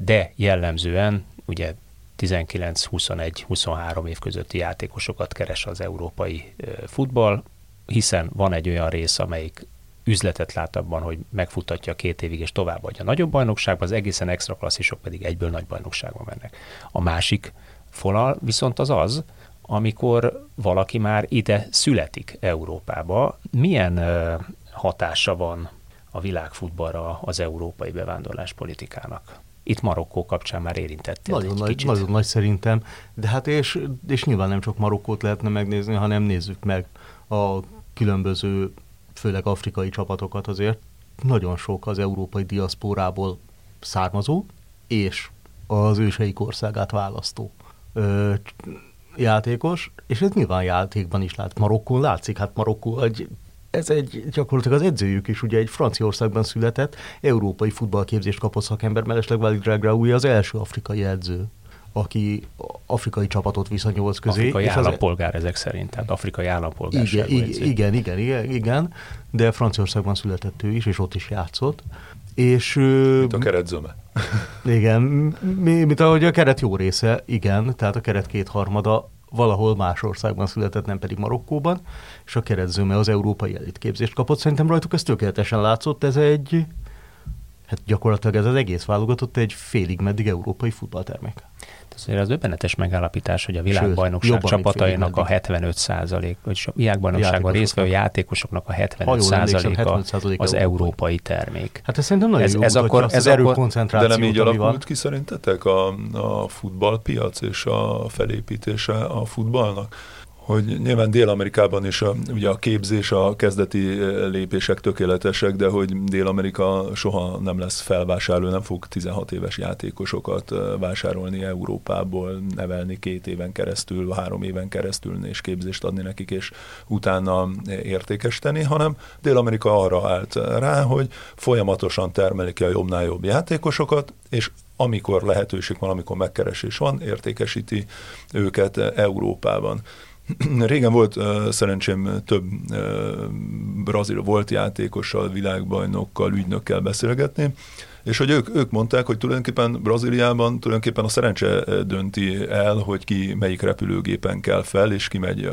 de jellemzően ugye 19-21-23 év közötti játékosokat keres az európai futball, hiszen van egy olyan rész, amelyik üzletet lát abban, hogy megfutatja két évig és továbbadja a nagyobb bajnokságban, az egészen extra klasszisok pedig egyből nagy bajnokságban mennek. A másik fonal viszont az az, amikor valaki már ide születik Európába, milyen hatása van a világfutballra az európai bevándorlás politikának? Itt Marokkó kapcsán már érintettél
nagyon nagy, kicsit. Nagyon nagy szerintem, de hát és, és nyilván nem csak Marokkót lehetne megnézni, hanem nézzük meg a különböző, főleg afrikai csapatokat azért nagyon sok az európai diaszpórából származó, és az őseik országát választó ö, játékos, és ez nyilván játékban is lát. Marokkón látszik, hát Marokkó egy ez egy gyakorlatilag az edzőjük is, ugye egy Franciaországban született, európai futballképzést kapott szakember, mellesleg Walid Regraoui az első afrikai edző aki afrikai csapatot visz a nyolc közé.
Afrikai és állampolgár az... ezek szerint, tehát afrikai állampolgár.
Igen, igen, igen, igen, igen, de Franciaországban született ő is, és ott is játszott. És,
mint a keret zöme.
Igen, mi, mint ahogy a keret jó része, igen, tehát a keret kétharmada valahol más országban született, nem pedig Marokkóban, és a keredzőme az európai elitképzést kapott. Szerintem rajtuk ez tökéletesen látszott, ez egy, hát gyakorlatilag ez az egész válogatott egy félig meddig európai futballtermék.
Azért az öbbenetes megállapítás, hogy a világbajnokság Sőt, csapatainak a 75 százalék, vagy a világbajnokságon részvevő játékosoknak a 75 százaléka az európai termék.
Hát ez szerintem nagyon ez, jó ez akkor, ez
erőkoncentráció. De nem így alakult ki szerintetek a, a futballpiac és a felépítése a futballnak? Hogy nyilván Dél-Amerikában is a, ugye a képzés, a kezdeti eh, lépések tökéletesek, de hogy Dél-Amerika soha nem lesz felvásárló, nem fog 16 éves játékosokat eh, vásárolni Európából, nevelni két éven keresztül, három éven keresztül, és képzést adni nekik, és utána értékesíteni, hanem Dél-Amerika arra állt rá, hogy folyamatosan termelik ki a jobbnál jobb játékosokat, és amikor lehetőség van, amikor megkeresés van, értékesíti őket Európában. Régen volt szerencsém több brazil volt játékossal, világbajnokkal, ügynökkel beszélgetni, és hogy ők, ők mondták, hogy tulajdonképpen Brazíliában tulajdonképpen a szerencse dönti el, hogy ki melyik repülőgépen kell fel, és ki megy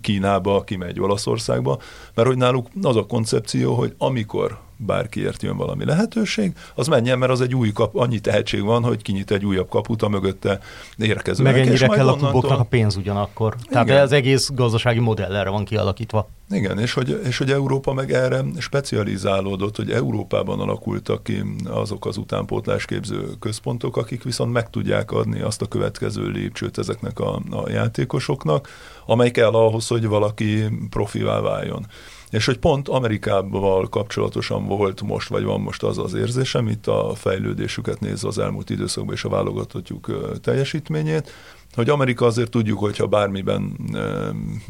Kínába, ki megy Olaszországba, mert hogy náluk az a koncepció, hogy amikor bárkiért jön valami lehetőség, az menjen, mert az egy új kap, annyi tehetség van, hogy kinyit egy újabb kaput a mögötte érkező.
Meg ennyire kell onnantól... a kluboknak a pénz ugyanakkor. Tehát Igen. az egész gazdasági modell erre van kialakítva.
Igen, és hogy, és hogy Európa meg erre specializálódott, hogy Európában alakultak ki azok az utánpótlásképző központok, akik viszont meg tudják adni azt a következő lépcsőt ezeknek a, a játékosoknak, amely kell ahhoz, hogy valaki profivá váljon. És hogy pont Amerikával kapcsolatosan volt most, vagy van most az az érzésem, itt a fejlődésüket nézve az elmúlt időszakban és a válogatottjuk teljesítményét, hogy Amerika azért tudjuk, hogyha bármiben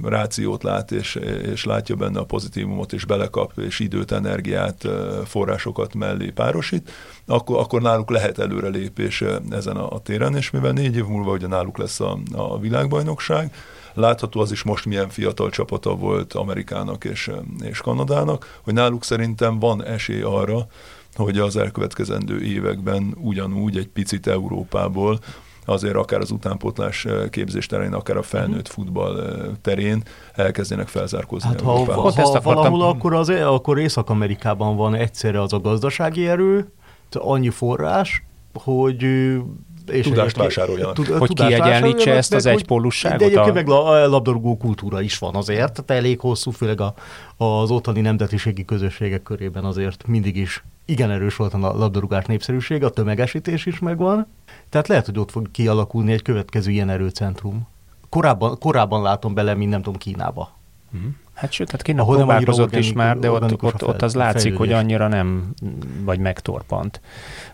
rációt lát, és, és látja benne a pozitívumot, és belekap, és időt, energiát, forrásokat mellé párosít, akkor, akkor náluk lehet előrelépés ezen a, a téren, és mivel négy év múlva ugye náluk lesz a, a világbajnokság, Látható az is most milyen fiatal csapata volt Amerikának és, és Kanadának, hogy náluk szerintem van esély arra, hogy az elkövetkezendő években ugyanúgy egy picit Európából azért akár az utánpótlás képzés terén, akár a felnőtt futball terén elkezdenek felzárkózni.
Hát ha, ha, ha valahol, akkor, az, akkor Észak-Amerikában van egyszerre az a gazdasági erő, annyi forrás, hogy
és tudást vásároljanak.
Tud, hogy kiegyenlítse ezt az egypólusságot? De
egyébként meg labdarúgó kultúra is van azért, tehát elég hosszú, főleg a, az ottani nemzetiségi közösségek körében azért mindig is igen erős volt a labdarúgás népszerűség, a tömegesítés is megvan, tehát lehet, hogy ott fog kialakulni egy következő ilyen erőcentrum. Korábban, korábban látom bele, mint nem tudom, Kínába.
Uh-huh. Hát sőt, hát Ahol próbálkozott is már, de ott, ott, ott az látszik, hogy annyira nem, vagy megtorpant.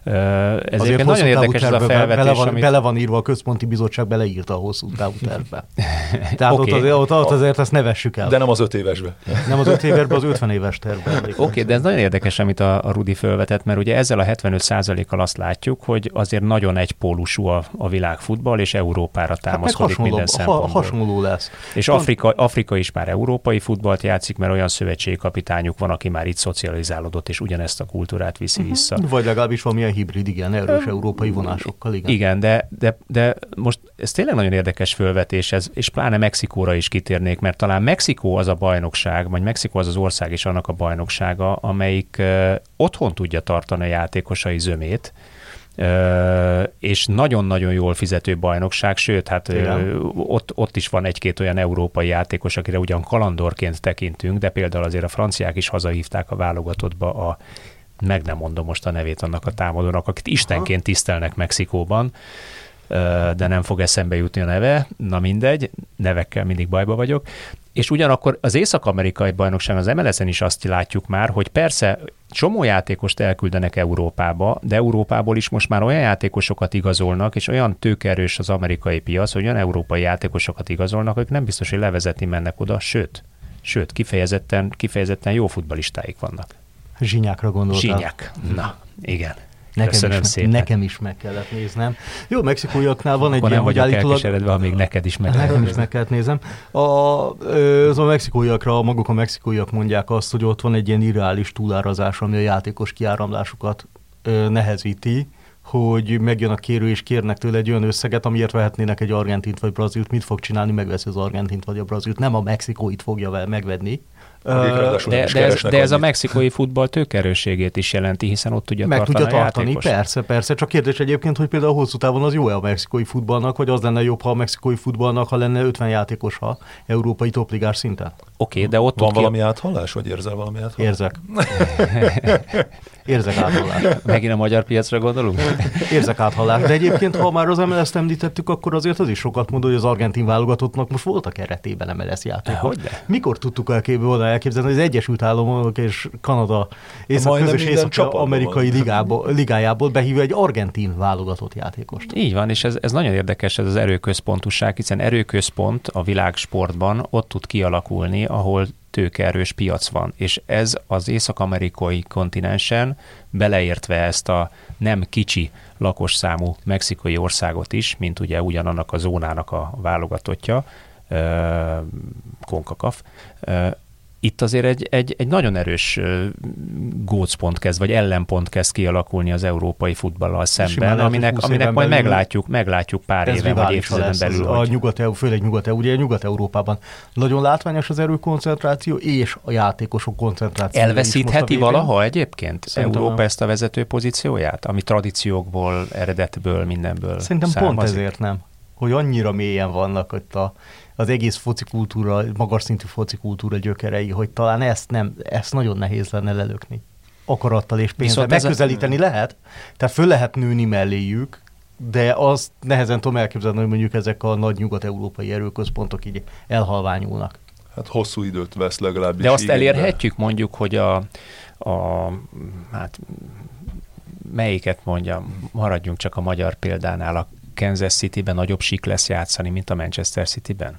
Ez Azért nagyon érdekes ez a felvetés,
bele van, amit... bele van írva, a központi bizottság beleírta a hosszú távú tervbe. Tehát okay. ott, azért, ott, ott azért ezt ne vessük el.
De nem az öt évesbe.
Nem az öt évesbe, az 50 éves tervbe.
Oké, okay, de ez nagyon érdekes, amit a, a Rudi felvetett, mert ugye ezzel a 75%-kal azt látjuk, hogy azért nagyon egypólusú a, a világfutball, és Európára hát támaszkodik hát minden szempontból.
Ha, hasonló lesz.
És Afrika, Afrika is már európai futballt játszik, mert olyan szövetségkapitányuk van, aki már itt szocializálódott, és ugyanezt a kultúrát viszi uh-huh. vissza.
Vagy legalábbis valamilyen hibrid, igen, erős európai vonásokkal, igen.
Igen, de, de, de most ez tényleg nagyon érdekes fölvetés, ez, és pláne Mexikóra is kitérnék, mert talán Mexikó az a bajnokság, vagy Mexikó az az ország is annak a bajnoksága, amelyik uh, otthon tudja tartani a játékosai zömét, és nagyon-nagyon jól fizető bajnokság, sőt, hát ott, ott is van egy-két olyan európai játékos, akire ugyan kalandorként tekintünk, de például azért a franciák is hazahívták a válogatottba a meg nem mondom most a nevét annak a támadónak, akit istenként tisztelnek Mexikóban, de nem fog eszembe jutni a neve, na mindegy, nevekkel mindig bajba vagyok, és ugyanakkor az észak-amerikai bajnokság az MLS-en is azt látjuk már, hogy persze csomó játékost elküldenek Európába, de Európából is most már olyan játékosokat igazolnak, és olyan tőkerős az amerikai piac, hogy olyan európai játékosokat igazolnak, akik nem biztos, hogy levezetni mennek oda, sőt, sőt, kifejezetten, kifejezetten jó futbalistáik vannak.
Zsinyákra gondoltál.
Zsinyák. Na, igen.
Nekem
Köszönöm
is,
szépen.
Nekem is meg kellett néznem. Jó, mexikóiaknál van egy
Akkor
ilyen,
nem
hogy
vagyok
állítólag...
elkeseredve, amíg neked is meg
Nekem is meg kellett nézem. A, az a mexikóiakra, maguk a mexikóiak mondják azt, hogy ott van egy ilyen irreális túlárazás, ami a játékos kiáramlásukat nehezíti, hogy megjön a kérő és kérnek tőle egy olyan összeget, amiért vehetnének egy argentint vagy brazilt, mit fog csinálni, megveszi az argentint vagy a brazilt, nem a mexikóit fogja megvenni.
Ráadásul
De, de, ez, de ez a mexikói futball tőkerőségét is jelenti, hiszen ott tudja
meg
tartani
tudja
a
tartani,
játékost.
persze, persze. Csak kérdés egyébként, hogy például hosszú távon az jó-e a mexikói futballnak, vagy az lenne jobb, ha a mexikói futballnak, ha lenne 50 játékos, ha európai topligás szinten?
Oké, de ott
Van
ki-
valami áthallás, vagy érzel valami áthallást?
Érzek. Érzek áthallást.
Megint a magyar piacra gondolunk?
Érzek áthallást. De egyébként, ha már az MLS-t említettük, akkor azért az is sokat mond, hogy az argentin válogatottnak most voltak keretében MLS játékok.
Hogyne?
Mikor tudtuk elképzelni, volna elképzelni, hogy az Egyesült Államok és Kanada észak
Majdnem
közös
minden
észak
csapatban
amerikai
van.
ligából, ligájából behívja egy argentin válogatott játékost.
Így van, és ez, ez nagyon érdekes ez az erőközpontúság, hiszen erőközpont a világsportban ott tud kialakulni, ahol tőkeerős piac van, és ez az észak-amerikai kontinensen, beleértve ezt a nem kicsi lakosszámú mexikai országot is, mint ugye ugyanannak a zónának a válogatottja, Konkakaf, itt azért egy, egy, egy nagyon erős gócpont kezd, vagy ellenpont kezd kialakulni az európai futballal
Simán
szemben,
hogy
aminek,
20
aminek majd
belül
meglátjuk, meglátjuk pár
Ez
éven vagy évtizeden belül.
a
hogy
nyugat főleg nyugat ugye Nyugat-Európában nagyon látványos az erőkoncentráció és a játékosok koncentráció.
Elveszítheti valaha egyébként
Szerintem
Európa ezt a vezető pozícióját, ami tradíciókból, eredetből, mindenből
Szerintem pont
származik?
ezért nem, hogy annyira mélyen vannak ott a, az egész foci kultúra, magas szintű foci kultúra gyökerei, hogy talán ezt nem, ezt nagyon nehéz lenne lelökni. Akarattal és pénzzel.
Viszont ez a-
Megközelíteni lehet, tehát föl lehet nőni melléjük, de azt nehezen tudom elképzelni, hogy mondjuk ezek a nagy nyugat-európai erőközpontok így elhalványulnak.
Hát hosszú időt vesz legalábbis.
De azt
igénybe.
elérhetjük mondjuk, hogy a, a hát melyiket mondjam, maradjunk csak a magyar példánál, a Kansas City-ben nagyobb sik lesz játszani, mint a Manchester City-ben?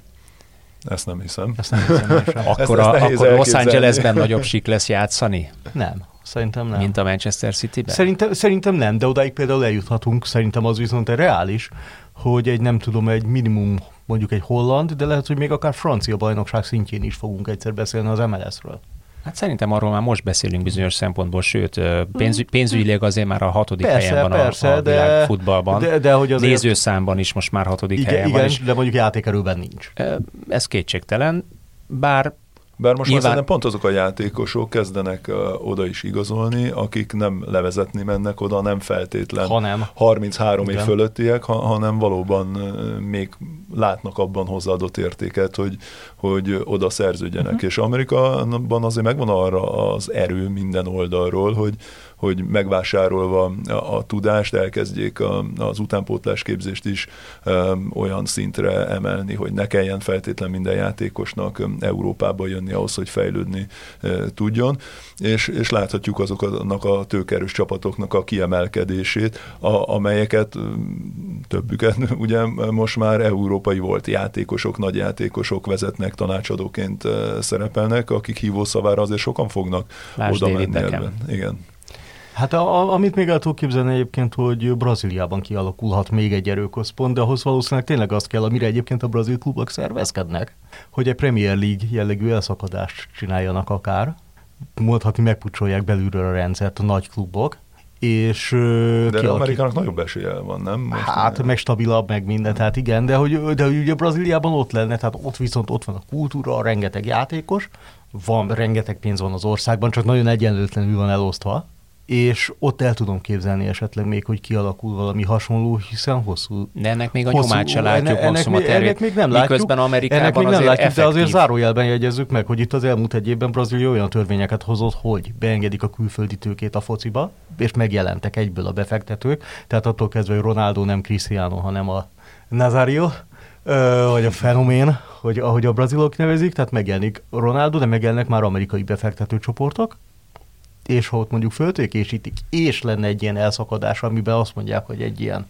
Ezt nem hiszem.
Ezt nem hiszem.
Akkor,
ezt
a, akkor Los. Angelesben nagyobb sik lesz játszani,
Nem, szerintem nem.
mint a Manchester City-ben?
Szerintem, szerintem nem, de odáig például eljuthatunk, szerintem az viszont reális, hogy egy nem tudom, egy minimum mondjuk egy holland, de lehet, hogy még akár francia bajnokság szintjén is fogunk egyszer beszélni az MLS-ről.
Hát szerintem arról már most beszélünk bizonyos szempontból, sőt, pénz, pénzügyileg azért már a hatodik
Persze,
helyen van
persze,
a, a
de-
világ futballban.
de- de hogy azért-
Nézőszámban is most már hatodik
Igen,
helyen van,
igen de mondjuk játékerőben nincs.
ez kétségtelen, bár
Bár most
Nyilván-
már szerintem pont azok a játékosok kezdenek uh, oda is igazolni, akik nem levezetni mennek oda, nem feltétlen
Hanem.
33 év
Igen.
fölöttiek, ha, hanem valóban uh, még látnak abban hozzáadott értéket, hogy, hogy oda szerződjenek. Uh-huh. És Amerikában azért megvan arra az erő minden oldalról, hogy, hogy megvásárolva a, a tudást elkezdjék a, az utánpótlás képzést is um, olyan szintre emelni, hogy ne kelljen feltétlen minden játékosnak um, Európába jönni ahhoz, hogy fejlődni uh, tudjon, és, és láthatjuk azoknak a tőkerős csapatoknak a kiemelkedését, a, amelyeket um, többüket ugye most már európai volt játékosok, nagy játékosok vezetnek, tanácsadóként uh, szerepelnek, akik hívószavára azért sokan fognak
Lásd
oda menni ebben. Igen.
Hát a, a, amit még el tudok képzelni egyébként, hogy Brazíliában kialakulhat még egy erőközpont, de ahhoz valószínűleg tényleg az kell, amire egyébként a brazil klubok szervezkednek, hogy egy Premier League jellegű elszakadást csináljanak akár, mondhatni megpucsolják belülről a rendszert a nagy klubok, és
De
kialakít-
Amerikának nagyobb esélye van, nem? Most
Hát, meg stabilabb, meg minden, tehát igen, de hogy, de hogy ugye Brazíliában ott lenne, tehát ott viszont ott van a kultúra, rengeteg játékos, van, rengeteg pénz van az országban, csak nagyon egyenlőtlenül van elosztva, és ott el tudom képzelni esetleg még, hogy kialakul valami hasonló, hiszen hosszú...
de ennek még a
hosszú-
nyomát se látjuk
enne- ennek,
terét,
ennek még nem látjuk,
miközben Amerikában
ennek még nem
azért
látjuk, de azért
effektív.
zárójelben jegyezzük meg, hogy itt az elmúlt egy évben Brazília olyan törvényeket hozott, hogy beengedik a külföldi tőkét a fociba, és megjelentek egyből a befektetők, tehát attól kezdve, hogy Ronaldo nem Cristiano, hanem a Nazario, vagy a fenomén, hogy ahogy a brazilok nevezik, tehát megjelenik Ronaldo, de megjelennek már amerikai befektető csoportok, és ha ott mondjuk föltőkésítik, és lenne egy ilyen elszakadás, amiben azt mondják, hogy egy ilyen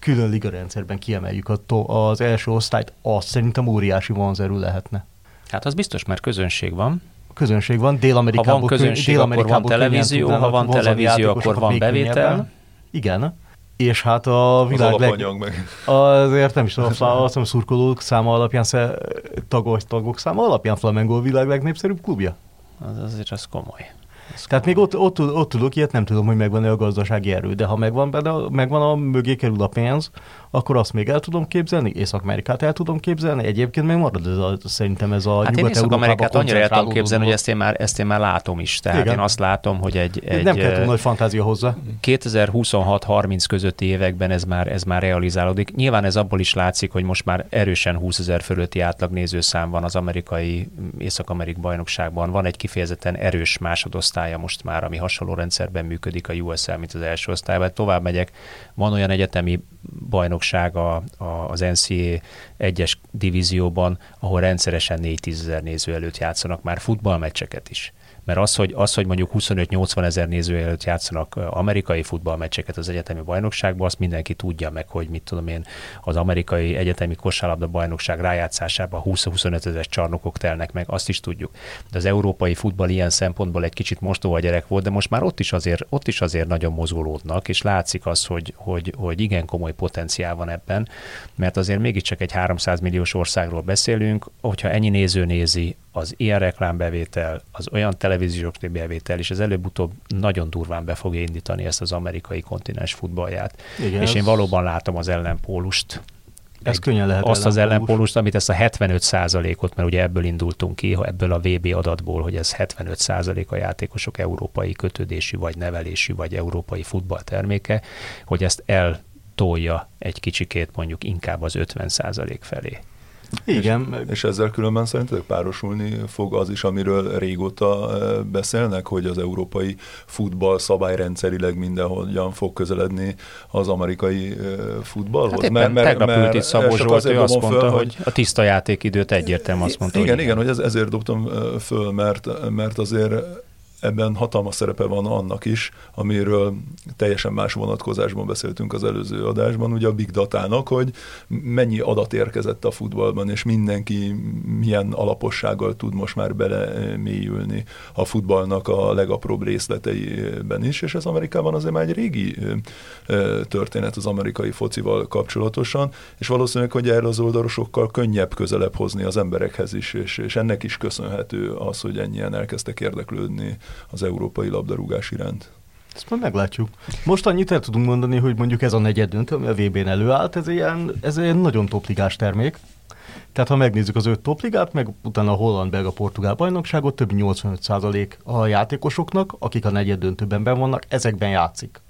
külön liga rendszerben kiemeljük az első osztályt, az szerintem óriási vonzerő lehetne.
Hát az biztos, mert közönség van.
Közönség van, Dél-Amerikában.
Ha van közönség, Dél akkor van televízió, ha van televízió, akkor van bevétel.
Igen. És hát a világ
az
leg...
meg.
Azért nem is tudom, azt hiszem szurkolók száma alapján, tagok, tagok száma alapján Flamengo a világ legnépszerűbb klubja.
Az azért az komoly.
Tehát még ott, ott, ott tudok ilyet, nem tudom, hogy megvan-e a gazdasági erő, de ha megvan, benne, megvan a mögé kerül a pénz, akkor azt még el tudom képzelni, Észak-Amerikát el tudom képzelni, egyébként meg marad ez a, szerintem ez a
hát
nyugat
Észak-Amerikát annyira el tudom képzelni, hogy ezt én, már, ezt én már látom is. Tehát Igen. én azt látom, hogy egy... egy
nem kell túl nagy fantázia hozzá.
2026-30 közötti években ez már, ez már realizálódik. Nyilván ez abból is látszik, hogy most már erősen 20 ezer fölötti átlag nézőszám van az amerikai Észak-Amerik bajnokságban. Van egy kifejezetten erős másodosztálya most már, ami hasonló rendszerben működik a USL, mint az első osztályban. Tovább megyek, van olyan egyetemi bajnokság a, a, az NCA egyes divízióban, ahol rendszeresen 4-10 ezer néző előtt játszanak már futballmeccseket is. Mert az, hogy, az, hogy mondjuk 25-80 ezer néző előtt játszanak amerikai futballmeccseket az egyetemi bajnokságban, azt mindenki tudja meg, hogy mit tudom én, az amerikai egyetemi kosárlabda bajnokság rájátszásában 20-25 ezer csarnokok telnek meg, azt is tudjuk. De az európai futball ilyen szempontból egy kicsit mostóval gyerek volt, de most már ott is azért, ott is azért nagyon mozgolódnak, és látszik az, hogy, hogy, hogy igen komoly potenciál van ebben, mert azért mégiscsak egy 300 milliós országról beszélünk, hogyha ennyi néző nézi az ilyen reklámbevétel, az olyan televíziós bevétel, és ez előbb-utóbb nagyon durván be fogja indítani ezt az amerikai kontinens futballját. Igen, és én valóban látom az ellenpólust,
ez könnyen lehet
azt az ellenpólust, amit ezt a 75% ot mert ugye ebből indultunk ki, ebből a VB adatból, hogy ez 75 százalék a játékosok európai kötődésű, vagy nevelésű, vagy európai futballterméke, hogy ezt eltolja egy kicsikét mondjuk inkább az 50 százalék felé.
Igen.
És, és ezzel különben szerintetek párosulni fog az is, amiről régóta beszélnek, hogy az európai futball szabályrendszerileg mindenhogyan fog közeledni az amerikai futballhoz? Hát
mert, mert, tegnap mert, ült itt Szabó Zsolt, ő azt mondta, föl, hogy a tiszta játékidőt egyértelmű azt mondta.
Igen, igen, hogy ez, ezért dobtam föl, mert, mert azért ebben hatalmas szerepe van annak is, amiről teljesen más vonatkozásban beszéltünk az előző adásban, ugye a big datának, hogy mennyi adat érkezett a futballban, és mindenki milyen alapossággal tud most már belemélyülni a futballnak a legapróbb részleteiben is, és ez Amerikában azért már egy régi történet az amerikai focival kapcsolatosan, és valószínűleg, hogy erre az oldalra sokkal könnyebb közelebb hozni az emberekhez is, és, és ennek is köszönhető az, hogy ennyien elkezdtek érdeklődni az európai labdarúgás iránt.
Ezt majd meglátjuk. Most annyit el tudunk mondani, hogy mondjuk ez a negyed döntő, ami a VB-n előállt, ez ilyen, ez egy nagyon topligás termék. Tehát ha megnézzük az öt topligát, meg utána a holland, belga, portugál bajnokságot, több 85% a játékosoknak, akik a negyed döntőben ben vannak, ezekben játszik.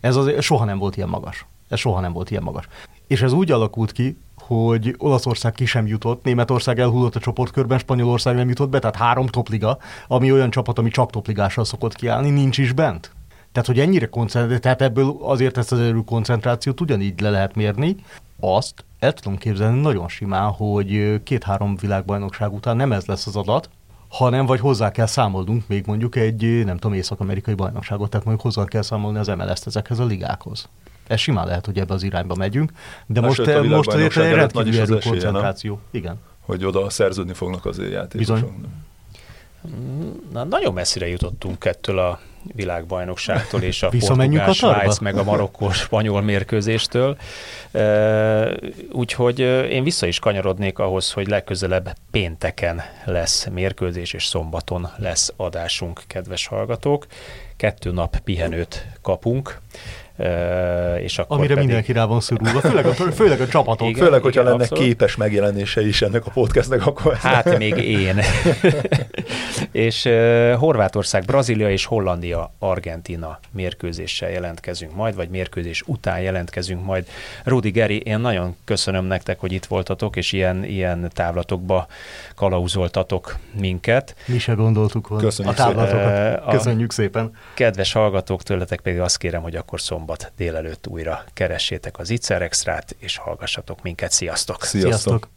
Ez azért soha nem volt ilyen magas. Ez soha nem volt ilyen magas. És ez úgy alakult ki, hogy Olaszország ki sem jutott, Németország elhullott a csoportkörben, Spanyolország nem jutott be, tehát három topliga, ami olyan csapat, ami csak topligással szokott kiállni, nincs is bent. Tehát, hogy ennyire koncentrál, tehát ebből azért ezt az erő koncentrációt ugyanígy le lehet mérni, azt el tudom képzelni nagyon simán, hogy két-három világbajnokság után nem ez lesz az adat, hanem vagy hozzá kell számolnunk még mondjuk egy, nem tudom, észak-amerikai bajnokságot, tehát mondjuk hozzá kell számolni az MLS-t ezekhez a ligákhoz. Ez simán lehet, hogy ebbe az irányba megyünk, de Na most, sőt, most azért egy rendkívül erő koncentráció. Nem? Igen.
Hogy oda szerződni fognak az játékosok. Bizony.
Na, nagyon messzire jutottunk ettől a világbajnokságtól és a portugál, Svájc, meg a marokkó-spanyol mérkőzéstől. Úgyhogy én vissza is kanyarodnék ahhoz, hogy legközelebb pénteken lesz mérkőzés, és szombaton lesz adásunk, kedves hallgatók. Kettő nap pihenőt kapunk
és akkor Amire pedig... mindenki rá van szorulva, főleg a, főleg a csapatok.
Igen, főleg, hogyha igen, lenne abszolút. képes megjelenése is ennek a podcastnek, akkor...
Hát még én. és uh, Horvátország, Brazília és Hollandia, Argentina mérkőzéssel jelentkezünk majd, vagy mérkőzés után jelentkezünk majd. Rudi Geri, én nagyon köszönöm nektek, hogy itt voltatok, és ilyen, ilyen távlatokba kalauzoltatok minket.
Mi se gondoltuk volna
Köszönjük
a távlatokat.
szépen.
Köszönjük szépen.
Kedves hallgatók, tőletek pedig azt kérem, hogy akkor szombat délelőtt újra keressétek az Itzer Extrát, és hallgassatok minket. Sziasztok!
Sziasztok!
Sziasztok.